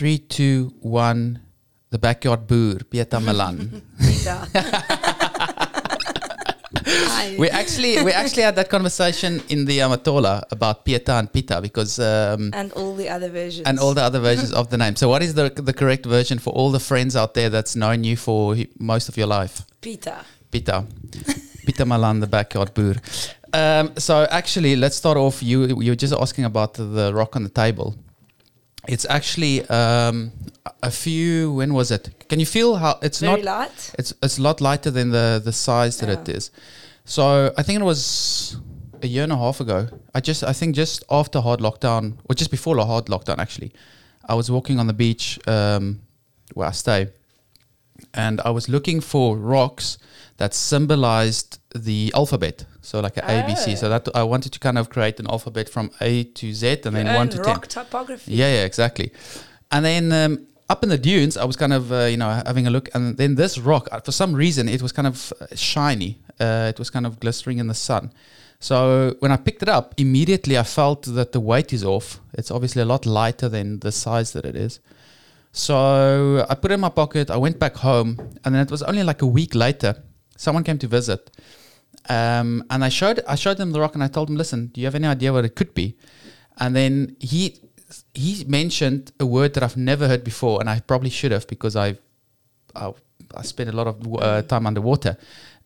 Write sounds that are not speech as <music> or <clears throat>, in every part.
three, two, one. The backyard boer, Pieter Malan. <laughs> <laughs> We actually we actually had that conversation in the Amatola about Pieta and Pita because um, and all the other versions. and all the other versions of the name. So, what is the the correct version for all the friends out there that's known you for most of your life? Peter. Pita, <laughs> Pita Malan, the backyard boer. Um, so, actually, let's start off. You you were just asking about the rock on the table. It's actually um, a few. When was it? Can you feel how it's Very not? light. It's it's a lot lighter than the the size that it is. So I think it was a year and a half ago. I just I think just after hard lockdown or just before the hard lockdown actually, I was walking on the beach um, where I stay, and I was looking for rocks that symbolized the alphabet. So like an ABC. So Oh. that I wanted to kind of create an alphabet from A to Z and then Your one own to ten. rock typography. Yeah, yeah, exactly. And then um, up in the dunes, I was kind of, uh, you know, having a look, and then this rock, uh, for some reason, it was kind of uh, shiny. Uh, it was kind of glistering in the sun. So when I picked it up, immediately I felt that the weight is off. It's obviously a lot lighter than the size that it is. So I put it in my pocket. I went back home, and then it was only like a week later. Someone came to visit, um, and I showed I showed them the rock, and I told him, "Listen, do you have any idea what it could be?" And then he he mentioned a word that I've never heard before, and I probably should have because I I, I spent a lot of uh, time underwater,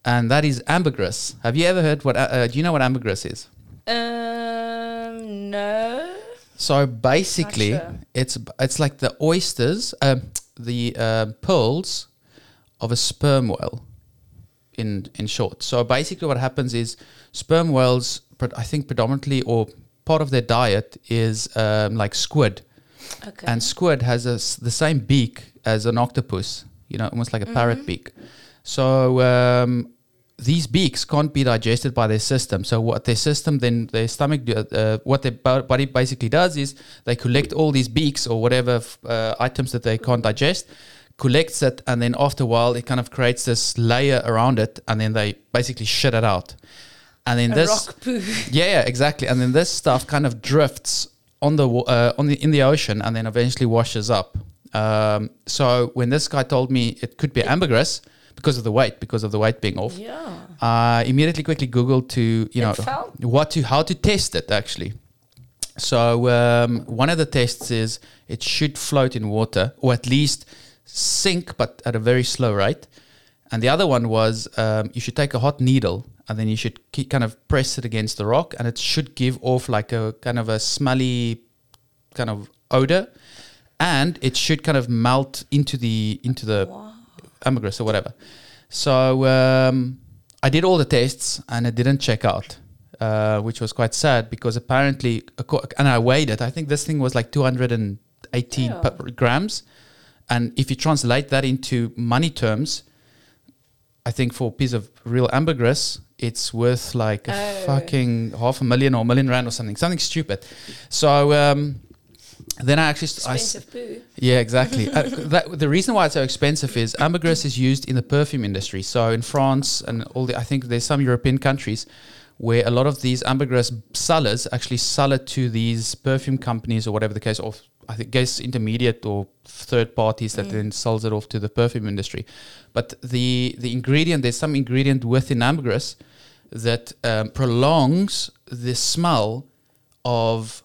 and that is ambergris. Have you ever heard what? Uh, uh, do you know what ambergris is? Um, no. So basically, sure. it's it's like the oysters, um, the uh, pearls of a sperm whale. In in short, so basically, what happens is sperm whales, I think predominantly or part of their diet is um, like squid, Okay. and squid has a the same beak as an octopus. You know, almost like a parrot beak. So um, these beaks can't be digested by their system. So what their system then their stomach uh, what their body basically does is they collect all these beaks or whatever uh, items that they can't digest, collects it, and then after a while it kind of creates this layer around it, and then they basically shit it out. And then a this rock poo. <laughs> yeah, yeah, exactly. And then this stuff kind of drifts on the uh, on the in the ocean, and then eventually washes up. Um, so when this guy told me it could be ambergris because of the weight, because of the weight being off, Yeah. I immediately quickly googled to you know what to how to test it actually. So um, one of the tests is it should float in water or at least sink, but at a very slow rate. And the other one was um, you should take a hot needle and then you should ke- kind of press it against the rock, and it should give off like a kind of a smelly kind of odor, and it should kind of melt into the into the Wow. ambergris or whatever. So um, I did all the tests and it didn't check out, uh, which was quite sad because apparently, and I weighed it. I think this thing was like 218 Yeah. pa- grams. And if you translate that into money terms, I think for a piece of real ambergris, it's worth like a Oh. fucking half a million or a million rand or something, something stupid. So um, then I actually st- I s- Expensive poo. yeah, exactly. <laughs> uh, that, the reason why it's so expensive is ambergris is used in the perfume industry. So in France and all the, I think there's some European countries where a lot of these ambergris sellers actually sell it to these perfume companies or whatever the case, or I think guess intermediate or third parties that then sells it off to the perfume industry. But the the ingredient, there's some ingredient within ambergris that um, prolongs the smell of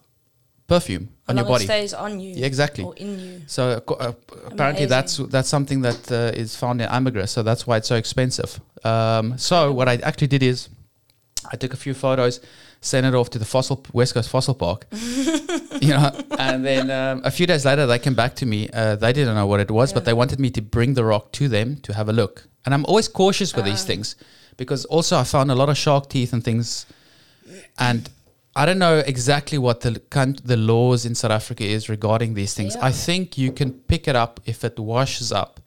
perfume How on your body. stays on you. Yeah, exactly. Or in you. So uh, uh, apparently that's that's something that uh, is found in ambergris. So that's why it's so expensive. Um, so what I actually did is I took a few photos, sent it off to the fossil West Coast Fossil Park, <laughs> you know, and then um, a few days later they came back to me. Uh, they didn't know what it was, but they wanted me to bring the rock to them to have a look. And I'm always cautious with these Ah. things because also I found a lot of shark teeth and things, and. I don't know exactly what the the laws in South Africa is regarding these things. Yeah. I think you can pick it up if it washes up,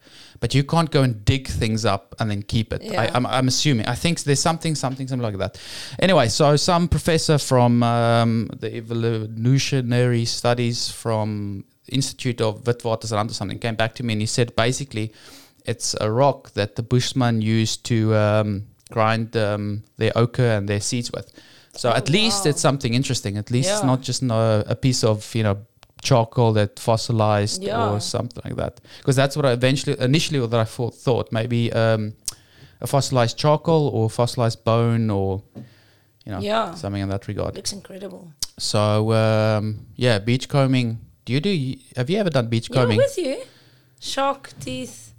but you can't go and dig things up and then keep it. I, Yeah. I'm, I'm assuming. I think there's something, something, something like that. Anyway, so some professor from um, the evolutionary studies from Institute of Witwatersrand or something came back to me and he said basically it's a rock that the Bushmen used to um, grind um, their ochre and their seeds with. So Oh, at least wow. it's something interesting. At least it's not just no, a piece of you know charcoal that fossilized Yeah. or something like that. Because that's what I eventually, initially, what I thought, thought maybe um, a fossilized charcoal or fossilized bone or you know Yeah. something in that regard. Looks incredible. So um, yeah, beach combing. Do you do? Have you ever done beach Yeah, with you. Shark teeth.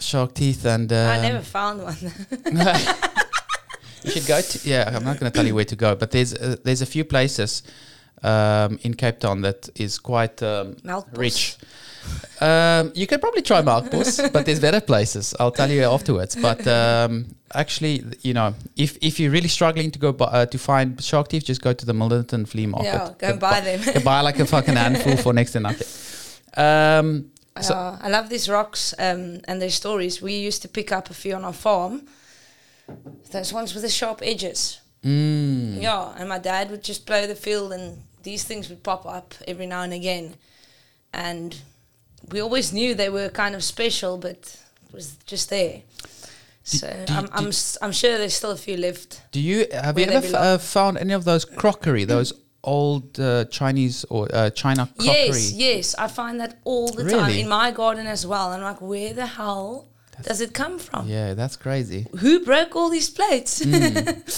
Shark teeth and. Um, I never found one. <laughs> you should go to. Yeah, I'm not going to tell you where to go, but there's uh, there's a few places um, in Cape Town that is quite um, rich. Um, you can probably try Melkbos, <laughs> but there's better places. I'll tell you afterwards. But um, actually, you know, if if you're really struggling to go bu- uh, to find shark teeth, just go to the Milnerton flea market. Yeah, go and buy them. You buy like a fucking handful for next to nothing. Um, So- Uh, I love these rocks um, and their stories. We used to pick up a few on our farm. Those ones with the sharp edges. mm, Yeah, and my dad would just plow the field, and these things would pop up every now and again. And we always knew they were kind of special, but it was just there. So do you- I'm, I'm, do- s- I'm sure there's still a few left. Do you have you ever f- uh, found any of those crockery, those old uh, Chinese or uh, China crockery? Yes, yes, I find that all the time in my garden as well. I'm like, where the hell does it come from? Yeah, that's crazy. Who broke all these plates?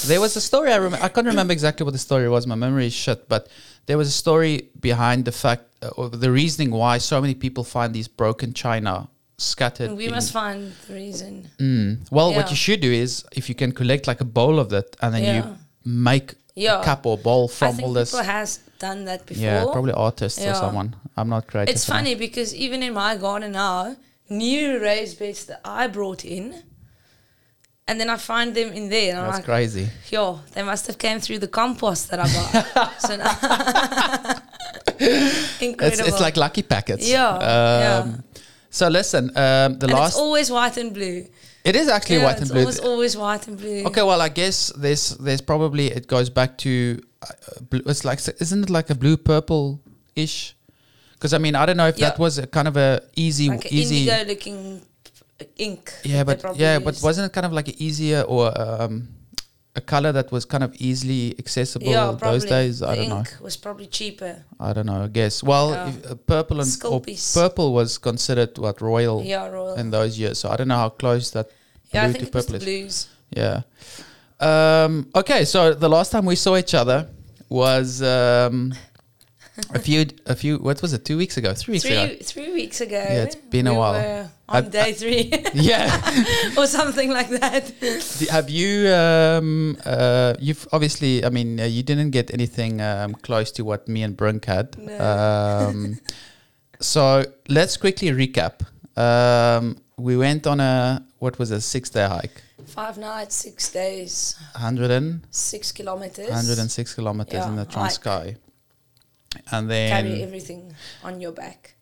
There was a story I remember. I can't remember exactly what the story was. My memory is shit. But there was a story behind the fact uh, or the reasoning why so many people find these broken china scattered. we in- must find the reason. Mm. Well, what you should do is if you can collect like a bowl of that and then Yeah. you make Yeah. a cup or bowl from all this. people has done that before. Yeah, probably artists or someone. I'm not creative. It's enough. funny because even in my garden now, new raised beds that I brought in, and then I find them in there, and I'm That's like, crazy. yo, they must have came through the compost that I bought. so now, <laughs> It's, incredible. it's like lucky packets. Yeah, yeah. So listen, um, the and last it's always white and blue. it is actually yeah, white and it's blue. Always, always white and blue. Okay, well, I guess there's there's probably it goes back to uh, blue, it's like isn't it like a blue purple ish? Because I mean I don't know if that was a kind of a easy Like easy indigo looking ink. yeah, but yeah, but wasn't it kind of like an easier or um, a color that was kind of easily accessible yeah, those days? I don't know. ink was probably cheaper. I don't know. I guess. Well, Yeah. if, uh, purple and purple was considered what royal Yeah, royal. in those years. So I don't know how close that yeah, I blue think to it was purple is. Yeah. Um, okay, so the last time we saw each other was um, a few, a few. What was it? Two weeks ago? Three weeks ago? Three, three weeks ago. Yeah, it's been a while. On day three <laughs> Yeah. <laughs> or something like that. Have you? Um, uh, you've obviously. I mean, uh, you didn't get anything um, close to what me and Brink had. No. Um, <laughs> so let's quickly recap. Um, we went on a what was a six day hike, Five nights, six days, 100 and, six kilometers. 106 kilometers in the. Transkei. And then Carry everything on your back.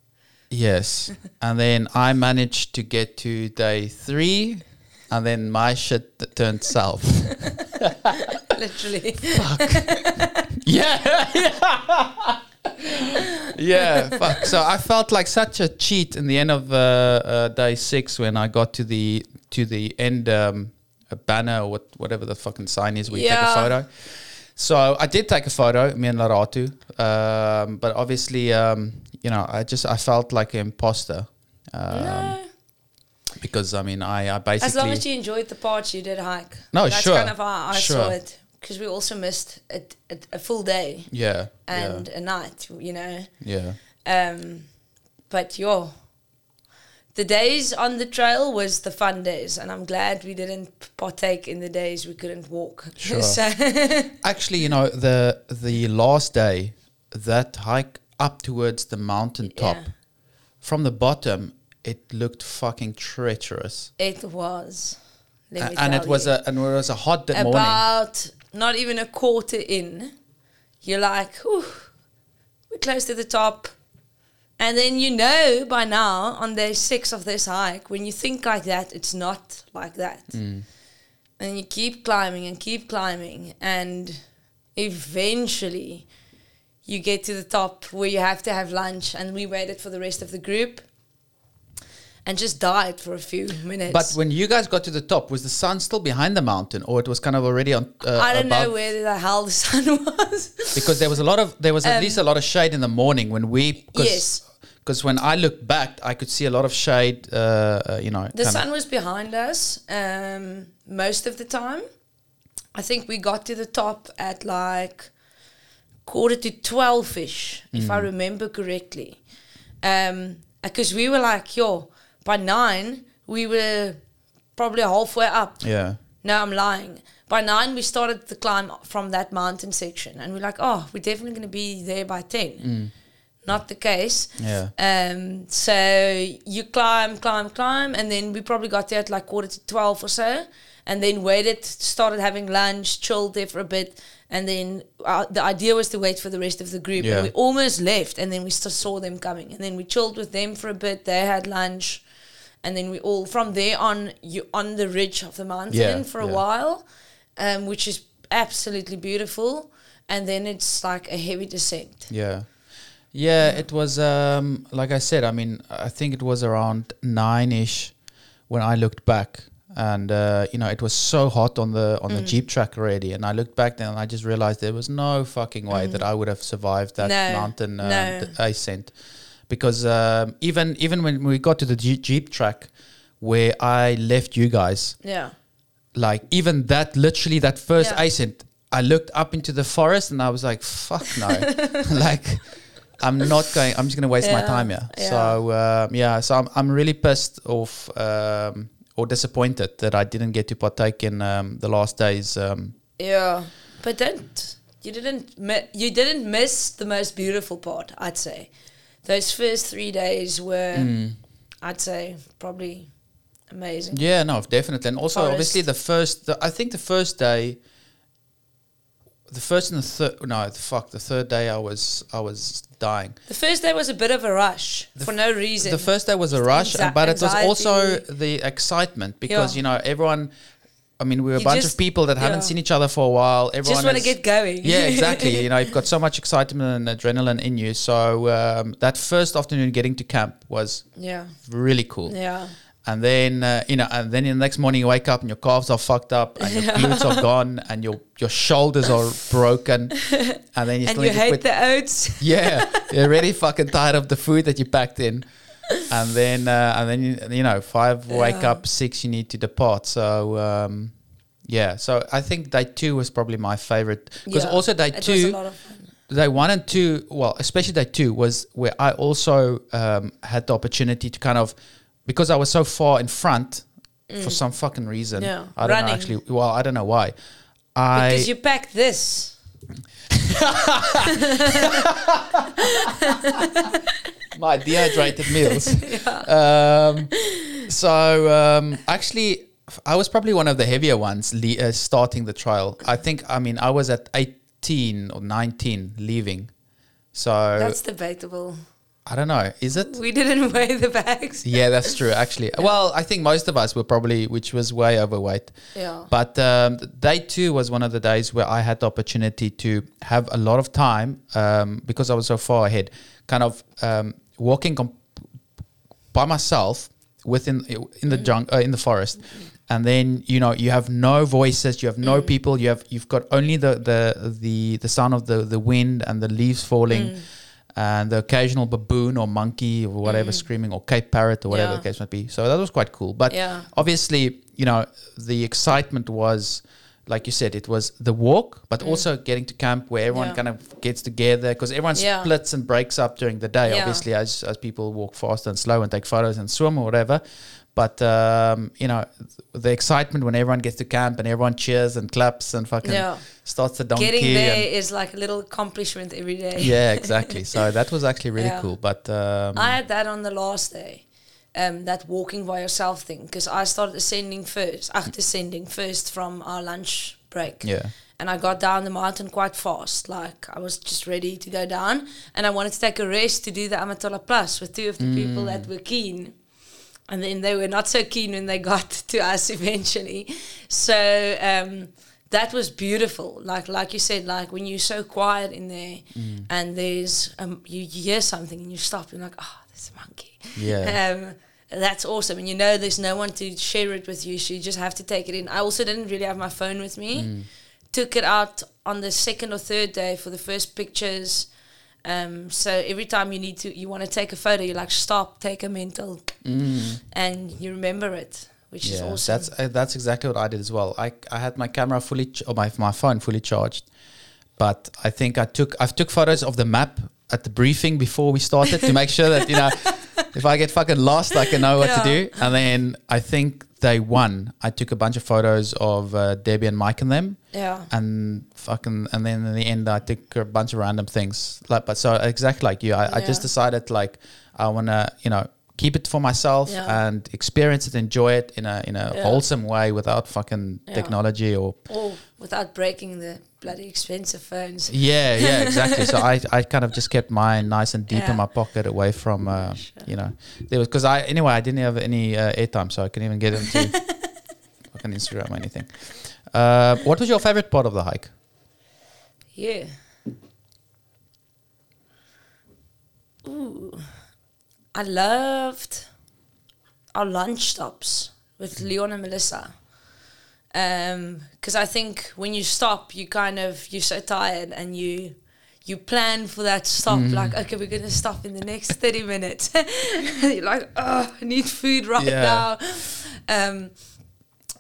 Yes. <laughs> and then I managed to get to day three, and then my shit t- turned south. <laughs> Literally. <laughs> yeah. yeah. yeah, fuck. So I felt like such a cheat in the end of uh, uh, day six when I got to the to the end um, a banner or what, whatever the fucking sign is where you take a photo. So I did take a photo, me and Laratu, um, but obviously, um, you know, I just I felt like an imposter. Um, no. because I mean I, I basically As long as you enjoyed the part, you did hike. No, That's sure, kind of how I saw it. Because we also missed a, a, a full day yeah and a night, you know. yeah Um, but yo, the days on the trail was the fun days, and I'm glad we didn't partake in the days we couldn't walk. Sure. <laughs> so, <laughs> actually you know the the last day that hike up towards the mountain top Yeah. from the bottom it looked fucking treacherous it was. Let me A- and it was you. a and it was a hot day morning about not even a quarter in. You're like, we're close to the top. And then you know by now on day six of this hike, when you think like that, it's not like that. Mm. And you keep climbing and keep climbing. And eventually you get to the top where you have to have lunch. And we waited for the rest of the group. And just died for a few minutes. But when you guys got to the top, was the sun still behind the mountain, or it was kind of already on? Uh, I don't know where the hell the sun <laughs> was. because there was a lot of there was at Um, least a lot of shade in the morning when we cause, Yes. because when I looked back I could see a lot of shade uh, uh, you know The sun was behind us um, most of the time. I think we got to the top at like quarter to 12 ish, if I remember correctly. Because we were like, yo, by nine, we were probably halfway up. yeah No, I'm lying. By nine, we started the climb from that mountain section, and we're like, oh, we're definitely going to be there by 10. Not the case. yeah Um, so you climb, climb, climb, and then we probably got there at like quarter to 12 or so, and then waited, started having lunch, chilled there for a bit, and then uh, the idea was to wait for the rest of the group. Yeah. And we almost left, and then we saw them coming, and then we chilled with them for a bit. They had lunch, and then we all from there on you on the ridge of the mountain Yeah, for a yeah. while, um, which is absolutely beautiful. And then it's like a heavy descent. yeah yeah it was um like I said I mean I think it was around nine ish when I looked back and uh, you know it was so hot on the on the Mm. jeep track already and I looked back then and I just realized there was no fucking way that I would have survived that Mm. No, mountain um, no. th- ascent because um, even even when we got to the Jeep, Jeep track where I left you guys, Yeah. like even that literally that first Yeah. ascent, I looked up into the forest and I was like, "Fuck no!" <laughs> like I'm not going. I'm just gonna waste my time here. yeah. So um, yeah, so I'm I'm really pissed off um, or disappointed that I didn't get to partake in um, the last days. Um, Yeah, but don't you didn't mi- you didn't miss the most beautiful part. I'd say those first three days were, mm. I'd say, probably amazing. Yeah, no, definitely, and also Forest. obviously the first. The, I think the first day, the first and the third. No, fuck. The third day, I was I was dying. The first day was a bit of a rush The for no reason. The first day was a rush, but it was also the excitement because Yeah. you know everyone. I mean, we were a You bunch just- of people that haven't seen each other for a while. Everyone just want to get going. yeah, <laughs> exactly. you know, you've got so much excitement and adrenaline in you. So um, that first afternoon getting to camp was yeah, really cool. yeah, And then uh, you know, and then the next morning you wake up and your calves are fucked up and your <laughs> glutes are gone and your your shoulders are broken, <laughs> and then you and you hate quit. the oats. Yeah, you're really fucking tired of the food that you packed in, and then uh, and then you, you know five wake up, six you need to depart. So um, yeah, so I think day two was probably my favorite because Yeah, also day it two, lot of fun. day one and two, well, especially day two was where I also um, had the opportunity to kind of because I was so far in front for some fucking reason. Mm. Yeah, I don't running. know actually. Well, I don't know why. I Because you packed this. <laughs> my dehydrated meals. <laughs> um, so um, actually, I was probably one of the heavier ones le- uh, starting the trial. I think. I mean, I was at eighteen or nineteen leaving. So That's debatable. I don't know. Is it? We didn't <laughs> weigh the bags. Yeah, that's true. Actually, well, I think most of us were probably, which was way overweight. Yeah. But um, day two was one of the days where I had the opportunity to have a lot of time um, because I was so far ahead, kind of um, walking com- by myself within in the jung- uh, in the forest, and then you know you have no voices, you have no people, you have you've got only the the the the sound of the the wind and the leaves falling. And the occasional baboon or monkey or whatever screaming, or Cape parrot or whatever Yeah. the case might be. So that was quite cool. But Yeah. obviously, you know, the excitement was, like you said, it was the walk, but also getting to camp where everyone Mm. Yeah. kind of gets together because everyone Yeah. splits and breaks up during the day, Yeah. obviously, as, as people walk fast and slow and take photos and swim or whatever. But, um, you know, the excitement when everyone gets to camp and everyone cheers and claps and fucking Yeah. starts the donkey. Getting there is like a little accomplishment every day. yeah, exactly. So <laughs> that was actually really Yeah. cool. But um, I had that on the last day, um, that walking by yourself thing, because I started ascending first, after descending first from our lunch break. yeah, And I got down the mountain quite fast. Like I was just ready to go down, and I wanted to take a rest to do the Amatola Plus with two of the people Mm. that were keen. And then they were not so keen when they <laughs> got to us eventually. So um, that was beautiful. Like like you said, like when you're so quiet in there, Mm. and there's um, you, you hear something and you stop and like, oh, there's a monkey. yeah. Um, that's awesome. And you know there's no one to share it with you, so you just have to take it in. I also didn't really have my phone with me. Mm. Took it out on the second or third day for the first pictures. Um, so every time you need to, you want to take a photo, you like stop, take a mental, and you remember it, which is Mm. awesome. that's uh, that's exactly what I did as well. I I had my camera fully ch- or my my phone fully charged, but I think I took I've took photos of the map at the briefing before we started to make sure that you know <laughs> <laughs> if I get fucking lost, I can know what to do. And then I think day one, I took a bunch of photos of uh, Debbie and Mike and them. yeah. and fucking and then in the end I took a bunch of random things like but so exactly like you I, I just decided like I want to you know keep it for myself Yeah. and experience it enjoy it in a in a Yeah. wholesome way without fucking Yeah. technology or Or without breaking the bloody expensive phones. yeah yeah exactly so <laughs> I, I kind of just kept mine nice and deep in my pocket away from uh, Sure. you know there was because I anyway I didn't have any uh, airtime so I couldn't even get into <laughs> fucking Instagram or anything uh, what was your favorite part of the hike Yeah. Ooh. I loved our lunch stops with Leon and Melissa. Because I think when you stop, you kind of, you're so tired and you you plan for that stop. Like, okay, we're going to stop in the next 30 minutes. <laughs> you're like, oh, I need food right Yeah. now. Um,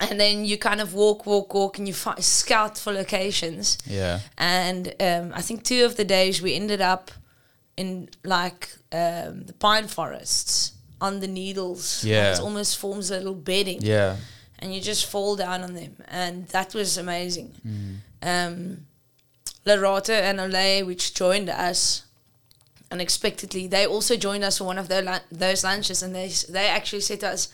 and then you kind of walk, walk, walk, and you fi- scout for locations. yeah And um, I think two of the days we ended up in like um, the pine forests on the needles. Yeah. it almost forms a little bedding. yeah And you just fall down on them. And that was amazing. Mm. Um, Larata and Olay, which joined us unexpectedly, they also joined us for one of their lun- those lunches. And they, they actually said to us,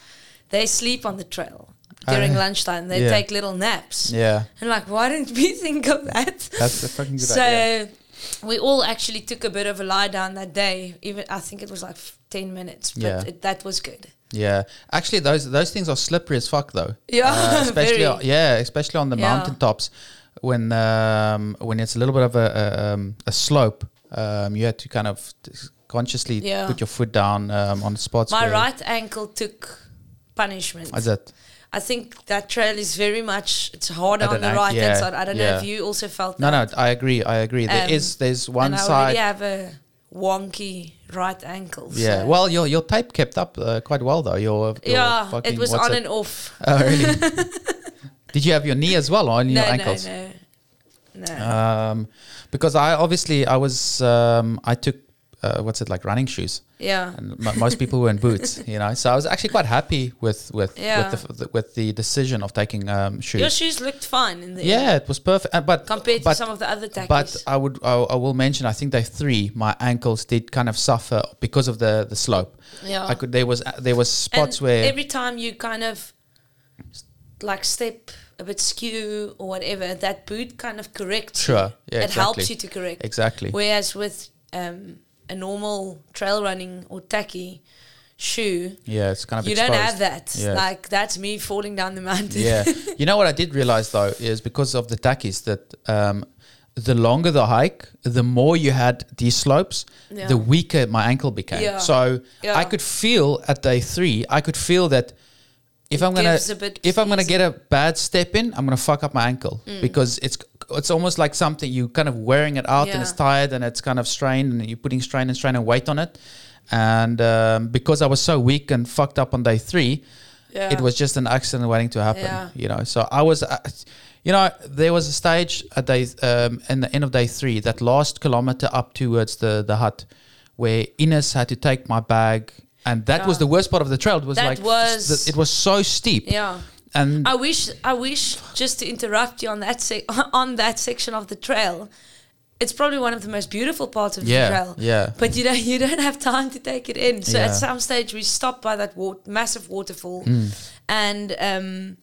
they sleep on the trail during Oh, lunchtime. They yeah. take little naps. yeah And like, why didn't we <laughs> think of that? That's a fucking good so idea. We all actually took a bit of a lie down that day. Even I think it was like ten minutes, but Yeah. it, that was good. Yeah, actually, those those things are slippery as fuck, though. <laughs> Yeah, Uh, especially on- yeah, especially on the Yeah. mountain tops when um, when it's a little bit of a a, um, a slope. Um, you had to kind of t- consciously Yeah. put your foot down um, on the spots. My right ankle took punishment. Is it? I think that trail is very much it's harder on the angle, right hand side. I don't know if you also felt No, no, that. I agree. I agree. There Um, is there's one and I side. already have a wonky right ankle. yeah. so- Well, your your tape kept up uh, quite well though. Your, your yeah, it was on and off. <laughs> Oh, really? <laughs> Did you have your knee as well or only No, your no, ankles? no, no. um, because I obviously I was um, I took uh, what's it like running shoes, yeah, and m- most people were in boots, you know. So I was actually quite happy with with Yeah. with, the, f- the, with the decision of taking um, shoes. your shoes looked fine in the yeah, it was perfect, uh, but compared but, to some of the other tackies. But I would I, I will mention I think day three my ankles did kind of suffer because of the the slope. yeah, I could there was uh, there was spots and where every time you kind of like step a bit skew or whatever, that boot kind of corrects. Sure, yeah, it helps you to correct. exactly Whereas with um, a normal trail running or tacky shoe, yeah it's kind of you exposed. don't have that. Yes. Like that's me falling down the mountain. yeah. <laughs> You know what I did realize though is because of the tackies that um, the longer the hike, the more you had these slopes, Yeah. the weaker my ankle became. Yeah. So Yeah. I could feel at day three, I could feel that if It I'm gonna if I'm gonna get a bad step in, I'm gonna fuck up my ankle Mm. because it's it's almost like something you kind of wearing it out and it's tired and it's kind of strained and you're putting strain and strain and weight on it. And um, because I was so weak and fucked up on day three, Yeah. it was just an accident waiting to happen Yeah. you know so i was uh, you know there was a stage at day um in the end of day three that last kilometer up towards the the hut where ines had to take my bag and that was the worst part of the trail it was That like was- it was so steep yeah. And I wish I wish just to interrupt you on that sec- <laughs> on that section of the trail. It's probably one of the most beautiful parts of the trail. yeah But you don't you don't have time to take it in. So Yeah. at some stage we stopped by that wa- massive waterfall, Mm. and um,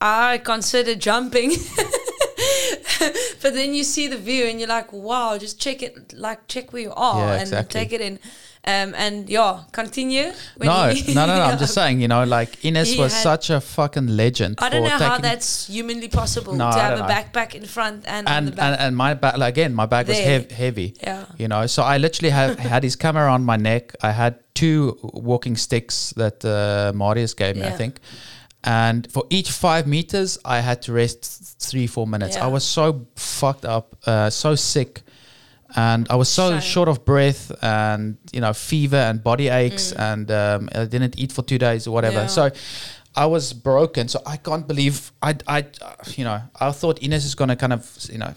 I considered jumping. <laughs> but then you see the view and you're like, wow, just check it, like check where you are Yeah, and exactly. take it in. Um, and yeah, continue. No, he- no, no, no. <laughs> I'm just saying, you know, like Ines He was such a fucking legend. I don't know how that's humanly possible No, to have a know. backpack in front and, and, and and my bag like, again my bag was hev- heavy Yeah. you know so i literally have <laughs> had his camera on my neck i had two walking sticks that uh, marius gave me i think and for each five meters i had to rest three four minutes Yeah. i was so fucked up uh, so sick and i was so Shame. short of breath and you know fever and body aches Mm. and um, i didn't eat for two days or whatever Yeah. so I was broken, so I can't believe I, I, you know, I thought Ines is gonna kind of, you know,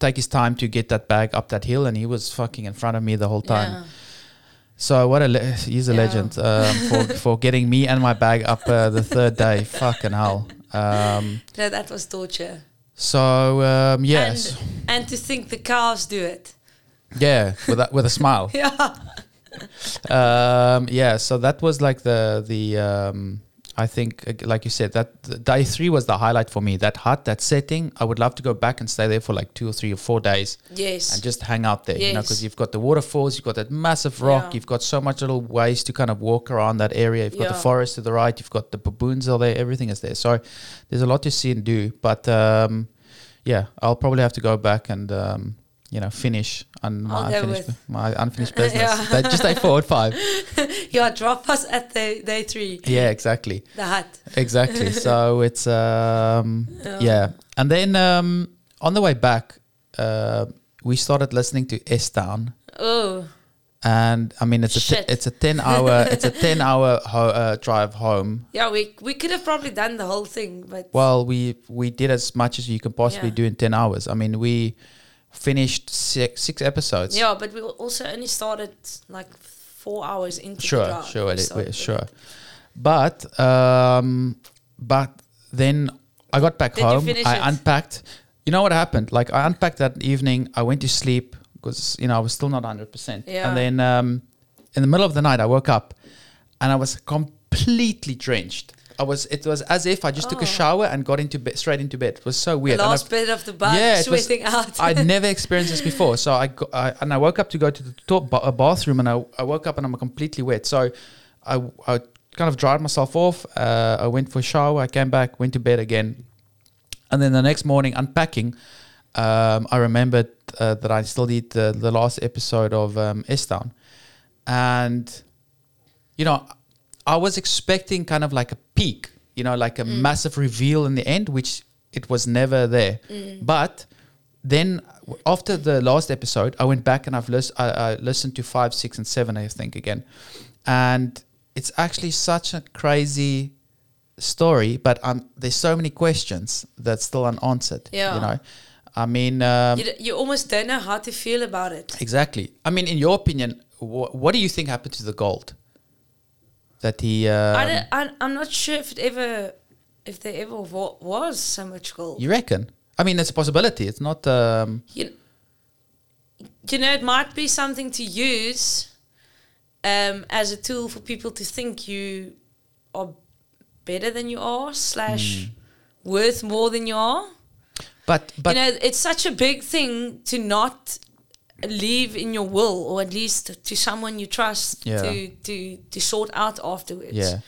take his time to get that bag up that hill, and he was fucking in front of me the whole time. Yeah. So what a le- he's a Yeah. legend um, for <laughs> for getting me and my bag up uh, the third day. Fucking hell. Um, No, that was torture. So um, yes, And, and to think the cows do it. yeah, with a, with a smile. <laughs> Yeah. um, yeah, so that was like the the um, I think like you said that day three was the highlight for me. That hut, that setting, I would love to go back and stay there for like two or three or four days Yes. and just hang out there. You know, Yes. because you've got the waterfalls, you've got that massive rock, Yeah. you've got so much little ways to kind of walk around that area. You've got the forest to the right, you've got the baboons are there, everything is there. So there's a lot to see and do. But um, yeah, I'll probably have to go back and um, you know finish on my unfinished <laughs> my unfinished business. Yeah. Just day four or five. <laughs> yeah, drop us at day, day three. Yeah, exactly. <laughs> The hut. Exactly. so it's um Yeah. yeah. And then um on the way back, uh, we started listening to S Town. Oh, And I mean, it's a t- it's a ten hour it's a <laughs> ten hour ho- uh, drive home. yeah. We we could have probably done the whole thing, but Well, we we did as much as you can possibly Yeah. do in ten hours. I mean, we finished six six episodes. yeah, but we also only started like four hours into the sure, drive. sure, We it- started we- with sure. But um, but then I got back Did home. I it? unpacked. You know what happened? Like I unpacked that evening. I went to sleep because you know I was still not hundred percent. Yeah. And then um, in the middle of the night, I woke up and I was completely drenched. I was. It was as if I just took a Oh. shower and got into bed straight into bed. It was so weird. And last bit of the bug Yeah, it was- sweating out. I'd <laughs> never experienced this before. So I, go, I and I woke up to go to the top ba- bathroom, and I, I woke up and I'm completely wet. So I, I kind of dried myself off. Uh, I went for a shower. I came back, went to bed again, and then the next morning unpacking. Um, I remembered uh, that I still did the, the last episode of um, S Town, and you know, I was expecting kind of like a peak, you know, like a massive reveal in the end, which it was never there. But then after the last episode, I went back and I've lis- I, I listened to five, six, and seven, I think again, and it's actually such a crazy story. But um, there's so many questions that's still unanswered. Yeah. you know, I mean, um, you, you almost don't know how to feel about it. Exactly. I mean, in your opinion, wh- what do you think happened to the gold? That he. Um, I don't, I, I'm not sure if it ever, if there ever wa- was so much gold. you reckon? I mean, it's a possibility. It's not. Um, you, you know, it might be something to use um, as a tool for people to think you are better than you are, slash worth more than you are. But but you know, it's such a big thing to not leave in your will, or at least to someone you trust Yeah. to to to sort out afterwards. yeah.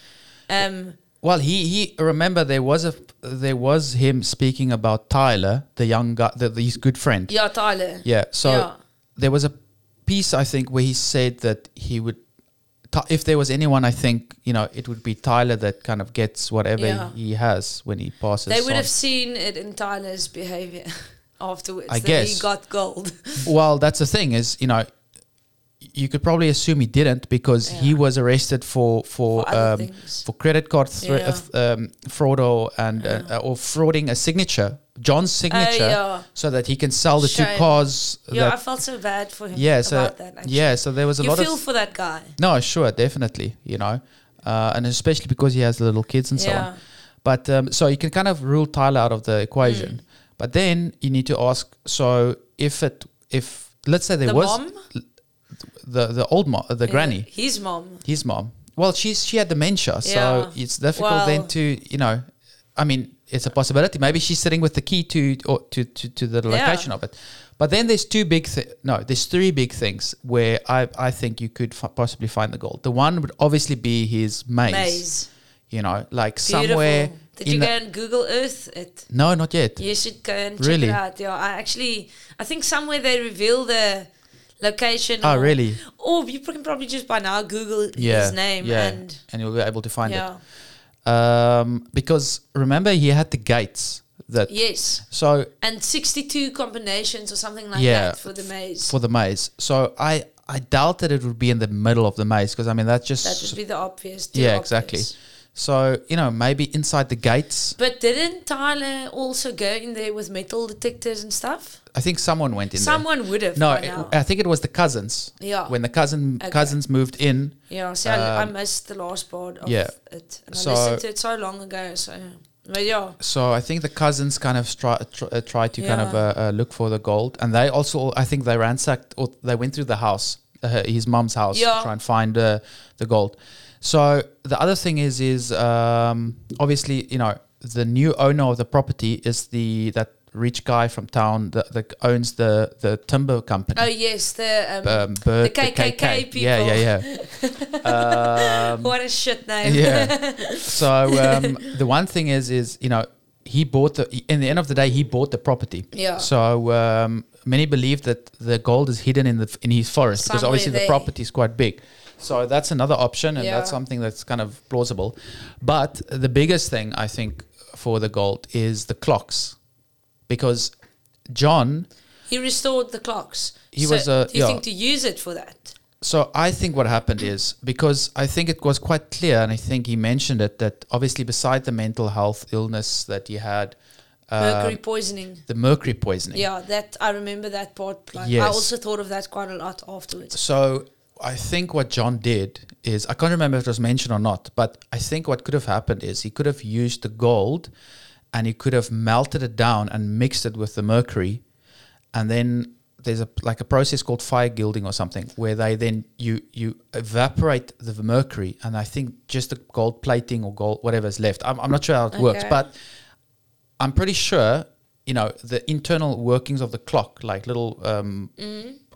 Um. Well, he he. Remember, there was a there was him speaking about Tyler, the young guy, the, his good friend. Yeah, Tyler. Yeah. So Yeah. there was a piece I think where he said that he would. If there was anyone, I think you know it would be Tyler that kind of gets whatever Yeah. he has when he passes. They would on. have seen it in Tyler's behavior <laughs> afterwards. I that guess. he got gold. <laughs> Well, that's the thing is, you know, you could probably assume he didn't because he was arrested for for For um, for credit card thre- Yeah. uh, um, fraud or and uh, or frauding a signature, John's signature, Oh, yeah. so that he can sell the two cars. Yeah, I felt so bad for him. yeah, so about that. Yeah, so there was a lot of. you lot feel of for that guy. no, sure, definitely, you know, uh, and especially because he has little kids and so on. But um, so you can kind of rule Tyler out of the equation. Mm. But then you need to ask: so if it, if let's say there the was the the old mom, the Yeah, granny, his mom. his mom. Well, she's she had dementia, so Yeah. it's difficult then to you know. I mean, it's a possibility. Maybe she's sitting with the key to or to to, to the Yeah. location of it, But then there's two big thi- no, there's three big things where I I think you could f- possibly find the gold. The one would obviously be his maze. Maze. You know, like Beautiful. somewhere. Did you go and Google Earth it? no, not yet. You should go and check Really? it out. Yeah, I actually, I think somewhere they reveal the location. Oh, or- really? Or you can probably just by now Google Yeah. his name yeah, and and you'll be able to find yeah, it. Um, because remember he had the gates that. yes, So and sixty-two combinations or something like Yeah, that for the maze. for the maze. So I I doubt that it would be in the middle of the maze because I mean that's just that would be the obvious. too yeah obvious. exactly. So you know maybe inside the gates. But didn't Tyler also go in there with metal detectors and stuff? I think someone went in Someone would have. No, it, I think it was the cousins. yeah. When the cousin Okay. cousins moved in, Yeah, see, I, I Um, missed the last part of yeah. it. And So- I listened to it so long ago, so. But yeah. so I think the cousins kind of try, tr- uh, tried to kind of uh, uh, look for the gold, and they also I think they ransacked or they went through the house, uh, his mom's house, Yeah. to try and find uh, the gold. So the other thing is is um, obviously you know the new owner of the property is the that rich guy from town that, that owns the the timber company. Oh, yes, the. Um, um, Bert, the KKK people. Yeah, yeah, yeah. <laughs> um, what a shit name. yeah. <laughs> So um, the one thing is, is you know, he bought the. In the end of the day, he bought the property. Yeah. So um, many believe that the gold is hidden in the in his forest because Somewhere obviously the property is quite big. So that's another option, and that's something that's kind of plausible. But the biggest thing I think for the gold is the clocks, because John He restored the clocks. He So was, a. Do you yeah. think to use it for that? So I think what happened is because I think it was quite clear, and I think he mentioned it that obviously beside the mental health illness that he had, uh, Mercury poisoning. the mercury poisoning. Yeah, that I remember that part. Like, I also thought of that quite a lot afterwards. So I think what John did is I can't remember if it was mentioned or not, but I think what could have happened is he could have used the gold, and he could have melted it down and mixed it with the mercury, and then there's a like a process called fire gilding or something where they then you you evaporate the mercury and I think just the gold plating or gold whatever is left. I'm, I'm not sure how it works, but I'm pretty sure you know the internal workings of the clock, like little um,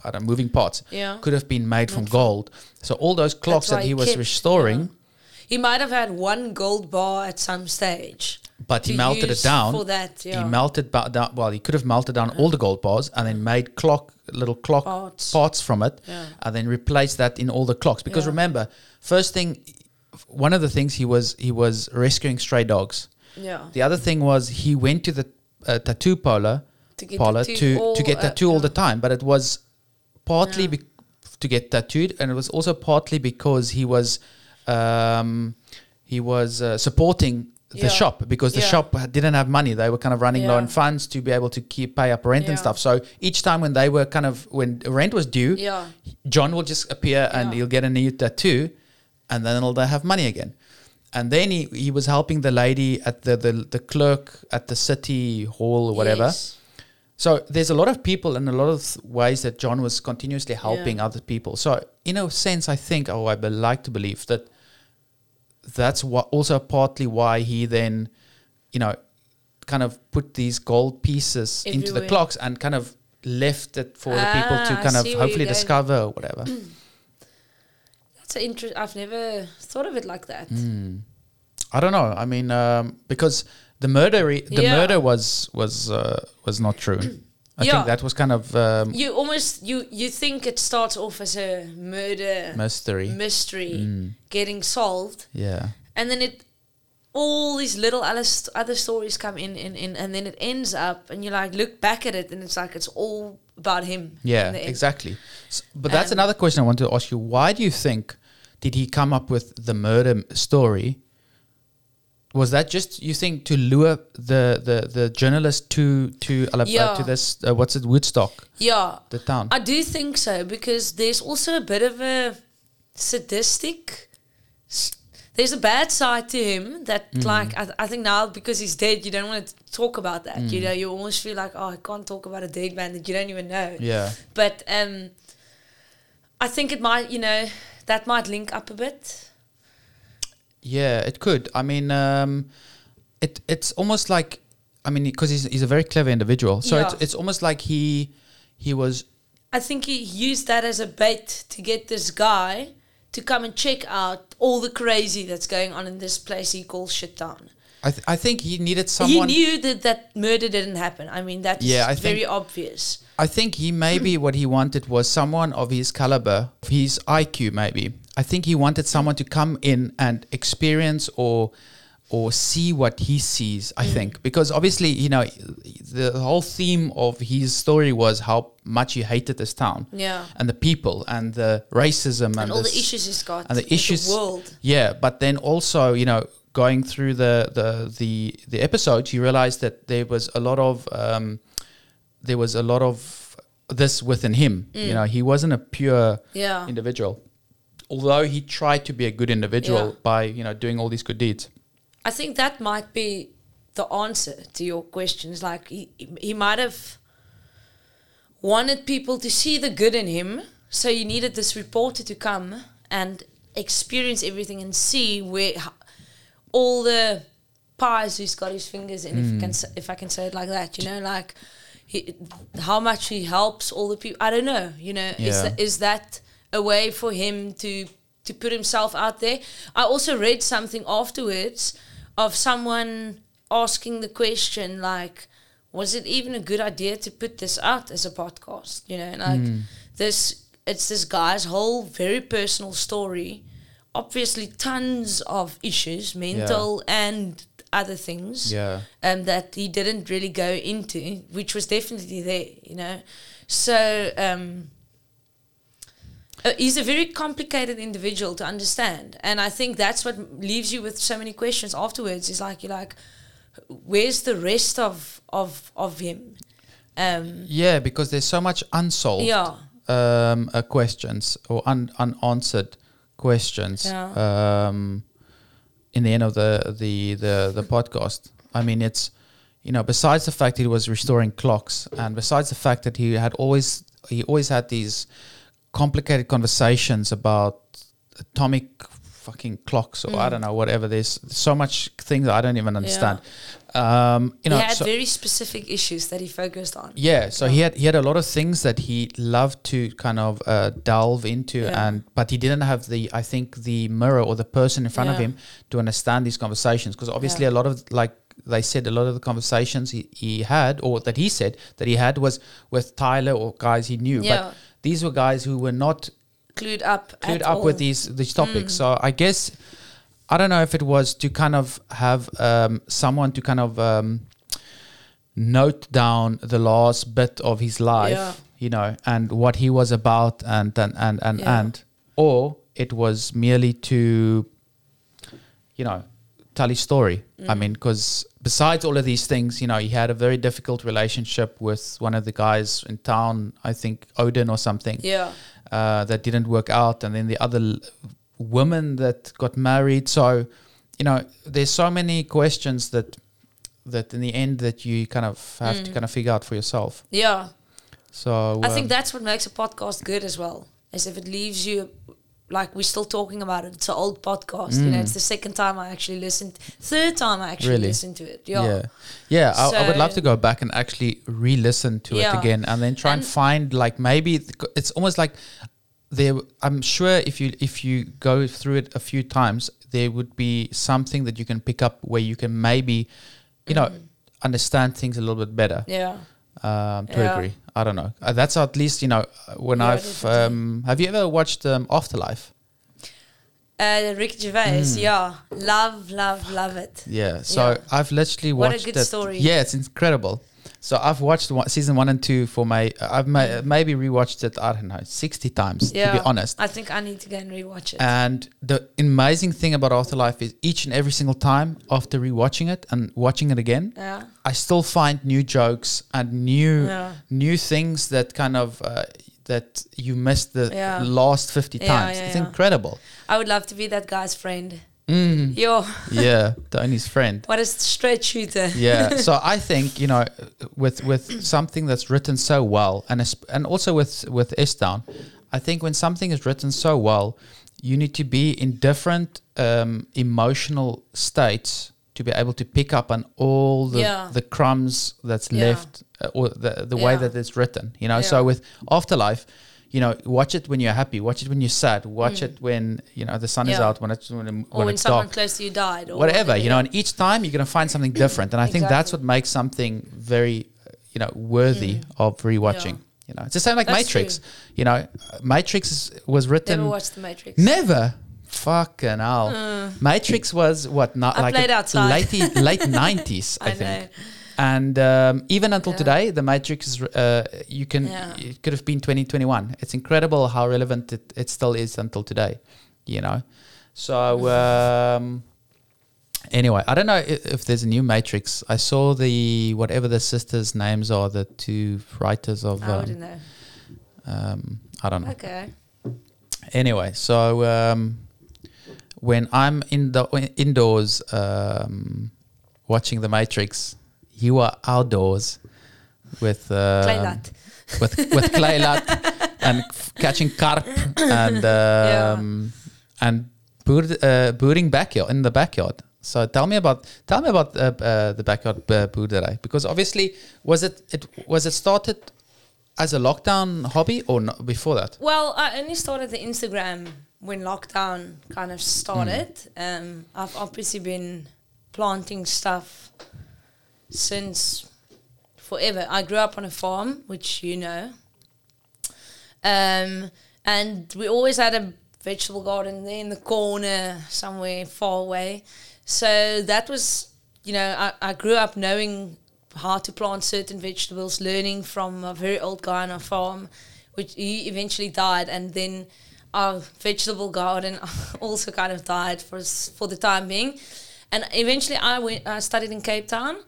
I don't know, moving parts. Yeah. could have been made from gold. So all those clocks that he was kept- restoring, He might have had one gold bar at some stage. but he melted it down. for that. Yeah. He melted ba- down. Well, he could have melted down all the gold bars and then made clock little clock Parts. parts from it, Yeah. and then replaced that in all the clocks. Because Yeah. remember, first thing, one of the things he was he was rescuing stray dogs. Yeah. The other thing was he went to the uh, tattoo parlor To get parlor tattoo to to get uh, tattoo all the time, but it was partly Yeah. be- to get tattooed, and it was also partly because he was um, he was uh, supporting the Yeah. shop because the Yeah. shop didn't have money. They were kind of running low on funds to be able to keep pay up rent and stuff. So each time when they were kind of when rent was due, Yeah. John will just appear and he'll get a new tattoo, and then they'll have money again. And then he, he was helping the lady at the, the the clerk at the city hall or whatever. Yes. So there's a lot of people and a lot of ways that John was continuously helping Yeah. other people. So in a sense, I think, or I be- like to believe that that's what also partly why he then, you know, kind of put these gold pieces into the clocks and kind of left it for the people Ah, to kind of hopefully discover or whatever. <clears throat> That's an interest. I've never thought of it like that. Mm. I don't know. I mean, um, because the murder, the Yeah. murder was was uh, was not true. I Yeah. think that was kind of um, You almost you you think it starts off as a murder mystery. mystery Mm. getting solved, Yeah. and then it all these little other st- other stories come in, in in and then it ends up, and you like look back at it, and it's like it's all about him. Yeah, in the end. exactly. S but that's Um, another question I want to ask you. Why do you think did he come up with the murder story? Was that just you think to lure the the, the journalist to to Alab- Yeah. to this uh, what's it Woodstock Yeah, the town? I do think so because there's also a bit of a sadistic. There's a bad side to him that, Mm. like, I, I think now because he's dead, you don't want to talk about that. Mm. You know, you almost feel like, oh, I can't talk about a dead man that you don't even know. yeah, But um, I think it might, you know, that might link up a bit. Yeah, it could. I mean, um, it it's almost like I mean because he's he's a very clever individual. So it's Yeah. it's almost like he he was I think he used that as a bait to get this guy to come and check out all the crazy that's going on in this place he calls shit town. I, th- I think he needed someone he knew that that murder didn't happen. I mean, that's Yeah, I very think- obvious. I think he maybe what he wanted was someone of his caliber, his IQ maybe. I think he wanted someone to come in and experience or or see what he sees, Mm. I think. Because obviously, you know, the whole theme of his story was how much he hated this town. Yeah. And the people and the racism and, And all the issues he's got. and the issues The world. yeah but then also you know going through the the the, the episodes you realize that there was a lot of um, there was a lot of this within him you know he wasn't a pure Mm. Yeah. individual although he tried to be a good individual Yeah. by you know doing all these good deeds I think that might be the answer to your questions. Like he, he might have wanted people to see the good in him, so you needed this reporter to come and experience everything and see where all the pies he's got his fingers in, if can, mm. if I can say it like that. You know, like he, how much he helps all the people. I don't know. You know, is Yeah. that, is that a way for him to to put himself out there? I also read something afterwards of someone asking the question like, was it even a good idea to put this out as a podcast? You know, like this. It's this guy's whole very personal story. Obviously, tons of issues, mental and other things yeah um, that he didn't really go into, which was definitely there, you know. So um, uh, he's a very complicated individual to understand, and I think that's what leaves you with so many questions afterwards. Is like you're like, where's the rest of of of him? Um, yeah because there's so much unsolved yeah, um, uh, questions or un- unanswered questions um, in the end of the, the, the, the podcast. I mean, it's, you know, besides the fact he was restoring clocks and besides the fact that he had always, he always had these complicated conversations about atomic fucking clocks or I don't know, whatever. There's so much things I don't even understand. Um, you know, he had so- very specific issues that he focused on. yeah, so he had he had a lot of things that he loved to kind of uh, delve into, Yeah. and but he didn't have the I think the mirror or the person in front of him to understand these conversations because obviously Yeah. a lot of like they said a lot of the conversations he, he had or that he said that he had was with Tyler or guys he knew, Yeah. but these were guys who were not Clued up, clued up all. with these these topics. Mm. So I guess I don't know if it was to kind of have um, someone to kind of um, note down the last bit of his life, Yeah. you know, and what he was about, and and and and, Yeah. and or it was merely to, you know, tell his story. I Mm. mean, because besides all of these things, you know, he had a very difficult relationship with one of the guys in town. I think Odin or something Yeah, uh, that didn't work out, and then the other l- woman that got married. So, you know, there's so many questions that that in the end that you kind of have to kind of figure out for yourself. yeah. So I think um, that's what makes a podcast good as well. Is if it leaves you like we're still talking about it. It's an old podcast. You know, it's the second time I actually listened. Third time I actually Mm. Really? listened to it. Yeah. yeah, yeah. I, I would love to go back and actually re-listen to it again, and then try and, And- find like maybe th- it's almost like there. I'm sure if you if you go through it a few times, there would be something that you can pick up where you can maybe, you know, understand things a little bit better. Yeah. Um, to Yeah. agree. I don't know. Uh, that's at least you know uh, when Yeah, I've. Um, have you ever watched um, Afterlife? Uh, Ricky Gervais. Mm. Yeah. Love, love, love it. Yeah. So Yeah. I've literally watched. What a good story. Yeah, it's incredible. So I've watched one, season one and two for my. I've ma- maybe rewatched it. I don't know, sixty times Yeah. to be honest. I think I need to go and rewatch it. And the amazing thing about Afterlife is each and every single time after rewatching it and watching it again, yeah. I still find new jokes and new Yeah. new things that kind of uh, that you missed the last 50 Yeah, times. it's incredible. I would love to be that guy's friend. Mm. Yo, yeah, Tony's friend. what a straight shooter. Yeah, <laughs> so I think you know, with with something that's written so well, and and also with with S-Town, I think when something is written so well, you need to be in different um, emotional states to be able to pick up on all the Yeah. the crumbs that's Yeah. left uh, or the the way that it's written. You know, Yeah. so with Afterlife. You know, watch it when you're happy. Watch it when you're sad. Watch it when you know the sun is Mm. Out. When it's when, it- or when when it's someone dark close to you died, or whatever you know and each time you're going to find something different and i think that's what makes something very you know worthy of rewatching Yeah. you know it's the same like That's matrix true. you know matrix was written Never watched The Matrix. never fucking hell matrix was what not I like played outside. late late <laughs> 90s i, I think know. And um, even until Yeah. today the matrix is uh, you can Yeah. it could have been 2021 it's incredible how relevant it, it still is until today you know so <laughs> um, anyway i don't know if, if there's a new matrix i saw the whatever the sisters names are the two writers of I um, know. um, i don't know Okay. anyway so um, when i'm in the indoors um, watching the matrix you are outdoors with uh, Claylat. with with claylat and catching carp and <laughs> um, and boor, uh, boering backyard in the backyard. So tell me about tell me about uh, uh, the backyard uh, boerdery because obviously was it it was it started as a lockdown hobby or not before that? Well, I only started the Instagram when lockdown kind of started. Um, I've obviously been planting stuff since forever. I grew up on a farm, which you know. Um, and we always had a vegetable garden there in the corner somewhere far away. So that was, you know, I, I grew up knowing how to plant certain vegetables, learning from a very old guy on a farm, which he eventually died. And then our vegetable garden <laughs> also kind of died for, for the time being. And eventually I went, I studied in Cape Town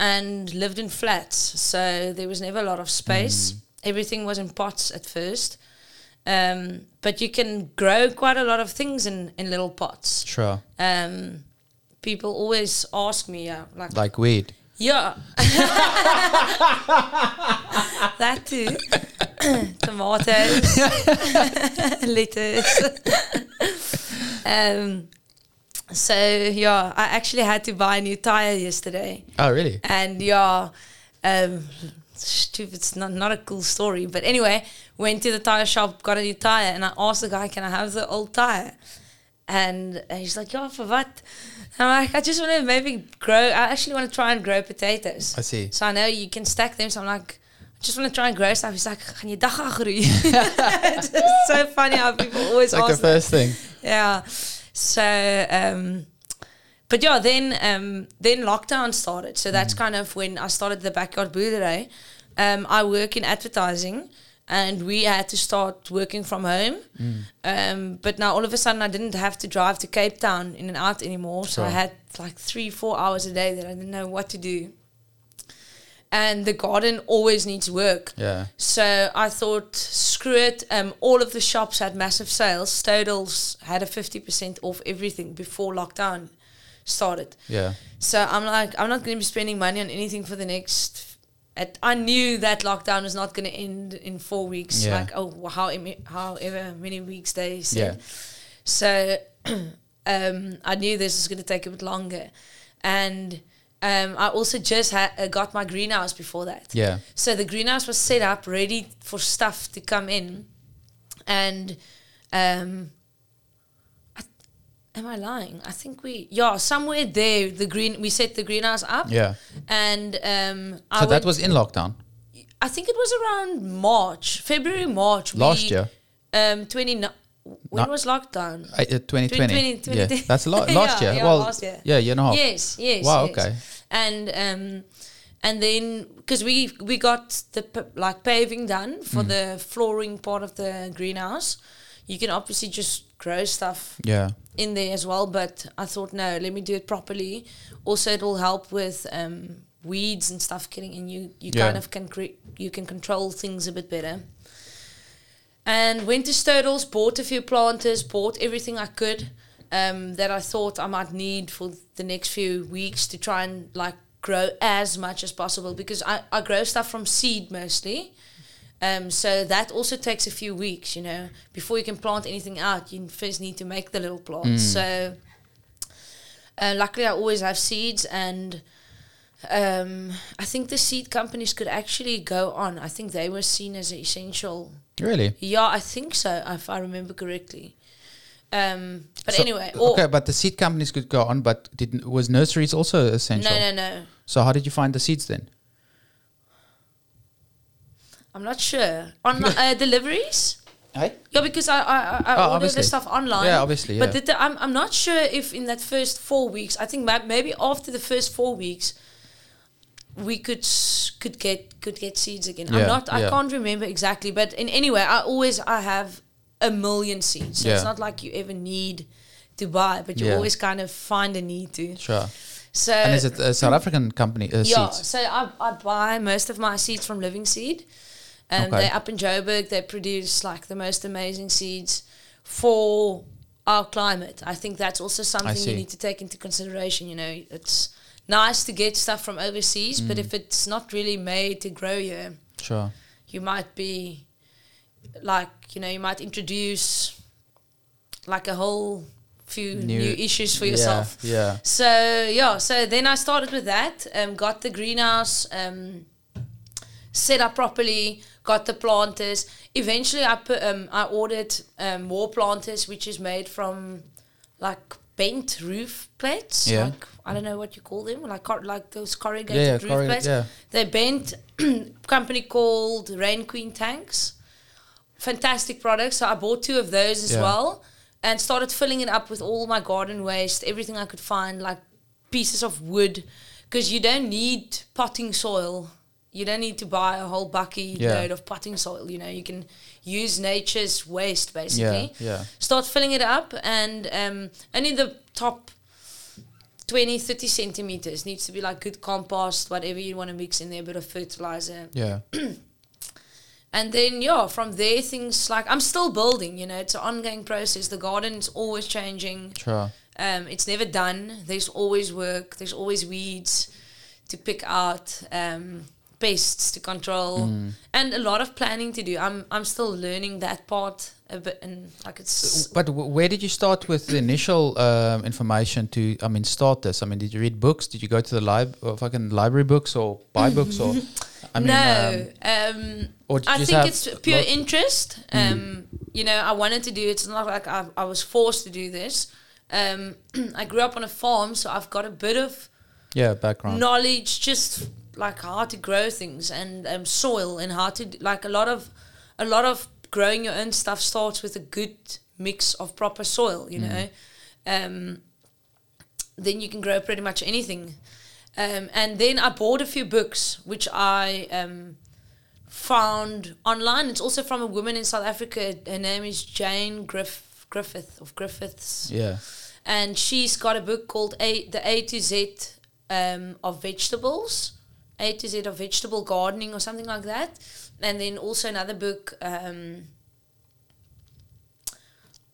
and lived in flats. So there was never a lot of space. Everything was in pots at first. Um, but you can grow quite a lot of things in, in little pots. sure Um, people always ask me, uh, like, like weed yeah, <laughs> that too. <coughs> Tomatoes, <laughs> <laughs> lettuce. um, so yeah, I actually had to buy a new tire yesterday. oh really And yeah, um, stupid, it's not, not a cool story. But anyway, went to the tire shop, got a new tire, and I asked the guy, can I have the old tire? And he's like, yeah, for what? I'm like, I just want to maybe grow, I actually want to try and grow potatoes. i see So I know you can stack them. So I'm like, I just want to try and grow stuff. He's like, gaan je dag <laughs> it's so funny how people always it's like the ask that first thing yeah. So, um, but yeah, then um, then lockdown started. So that's kind of when I started the backyard boerdery. Um, I work in advertising, and we had to start working from home. Um, but now all of a sudden, I didn't have to drive to Cape Town in and out anymore. So I had like three, four hours a day that I didn't know what to do. And the garden always needs work. yeah So I thought, screw it. Um, all of the shops had massive sales. Stodels had a 50% off everything before lockdown started. yeah So I'm like, I'm not going to be spending money on anything for the next. At, I knew that lockdown was not going to end in four weeks, Yeah. like oh, how however many weeks they said. Yeah. So <clears throat> um, I knew this was going to take a bit longer, and um, I also just uh, got my greenhouse before that. yeah So the greenhouse was set up, ready for stuff to come in, and um, I, am I lying? I think we yeah somewhere there the green we set the greenhouse up. yeah And um, I so that went- was in lockdown I think it was around March, February, March. last we, year Um, twenty. When No. was lockdown? Uh, 2020. 2020, yeah, that's a lot. <laughs> Last Yeah, year. yeah, well, last year. yeah, year and a half. Yes, yes. Wow, yes. okay. And um, and then because we we got the p- like paving done for Mm. the flooring part of the greenhouse, you can obviously just grow stuff Yeah, in there as well. But I thought no, let me do it properly. Also, it will help with um, weeds and stuff getting in. You you Yeah. kind of can cre- you can control things a bit better. And went to Stodels, bought a few planters, bought everything I could um, that I thought I might need for the next few weeks to try and like grow as much as possible because I, I grow stuff from seed mostly. Um, so that also takes a few weeks, you know, before you can plant anything out. You first need to make the little plants. So Uh, luckily, I always have seeds, and um, I think the seed companies could actually go on. I think they were seen as essential. Really? Yeah, I think so, if I remember correctly. Um, but So- anyway, or, okay, but the seed companies could go on, but did was nurseries also essential? no, no, no. So how did you find the seeds then? I'm not sure. On uh, <laughs> deliveries? Hey? Yeah, because I I, I, Oh, order the stuff online. Yeah, obviously, But yeah. the, the, I'm I'm not sure if in that first four weeks. I think maybe after the first four weeks, we could could get could get seeds again. Yeah, I'm not. I yeah. can't remember exactly. But in anyway, I always I have a million seeds. So it's not like you ever need to buy, but you Yeah. always kind of find a need to. Sure. So and is it a South African company? Uh, yeah, seeds. so I, I buy most of my seeds from Living Seed. Um, Okay. They're up in Joburg. They produce like the most amazing seeds for our climate. I think that's also something you need to take into consideration. You know, it's nice to get stuff from overseas, but Mm. if it's not really made to grow here, Sure. you might be like, you know, you might introduce like a whole few New- new, issues for Yeah, yourself. Yeah. So yeah, so then I started with that. Um, got the greenhouse um, set up properly. Got the planters. Eventually, I put um, I ordered um, more planters, which is made from like bent roof plates. Yeah. Like, I don't know what you call them, like cor- like those corrugated Yeah, yeah, roof plates. yeah. They bent <clears throat> company called Rain Queen tanks. Fantastic products. So I bought two of those as Yeah. well and started filling it up with all my garden waste, everything I could find, like pieces of wood, because you don't need potting soil. You don't need to buy a whole bucket Yeah. load of potting soil. You know, you can use nature's waste basically. Yeah. Yeah. Start filling it up, and um, only the top 20, 30 centimeters needs to be like good compost, whatever you want to mix in there, a bit of fertilizer. Yeah. <clears throat> And then yeah, from there things like I'm still building, you know, it's an ongoing process. The garden's always changing. Sure. Um, it's never done. There's always work, there's always weeds to pick out, um, pests to control and a lot of planning to do. I'm I'm still learning that part a bit and like it's But w- where did you start with the initial um, information to? I mean, start this. I mean, did you read books? Did you go to the lib or fucking library books or buy books or? <laughs> I mean, no. um, Um, I think it's pure lot- interest. Um, You know, I wanted to do it. It's not like I, I was forced to do this. Um, <clears throat> I grew up on a farm, so I've got a bit of yeah, background. knowledge, just like how to grow things and um, soil and how to like a lot of a lot of growing your own stuff starts with a good mix of proper soil. You know, um, then you can grow pretty much anything. Um, and then I bought a few books, which I um, found online. It's also from a woman in South Africa. Her name is Jane Griff- Griffith of Griffiths Yeah. and she's got a book called a, the A to Z um, of vegetables, A to Z of vegetable gardening or something like that, and then also another book. Um,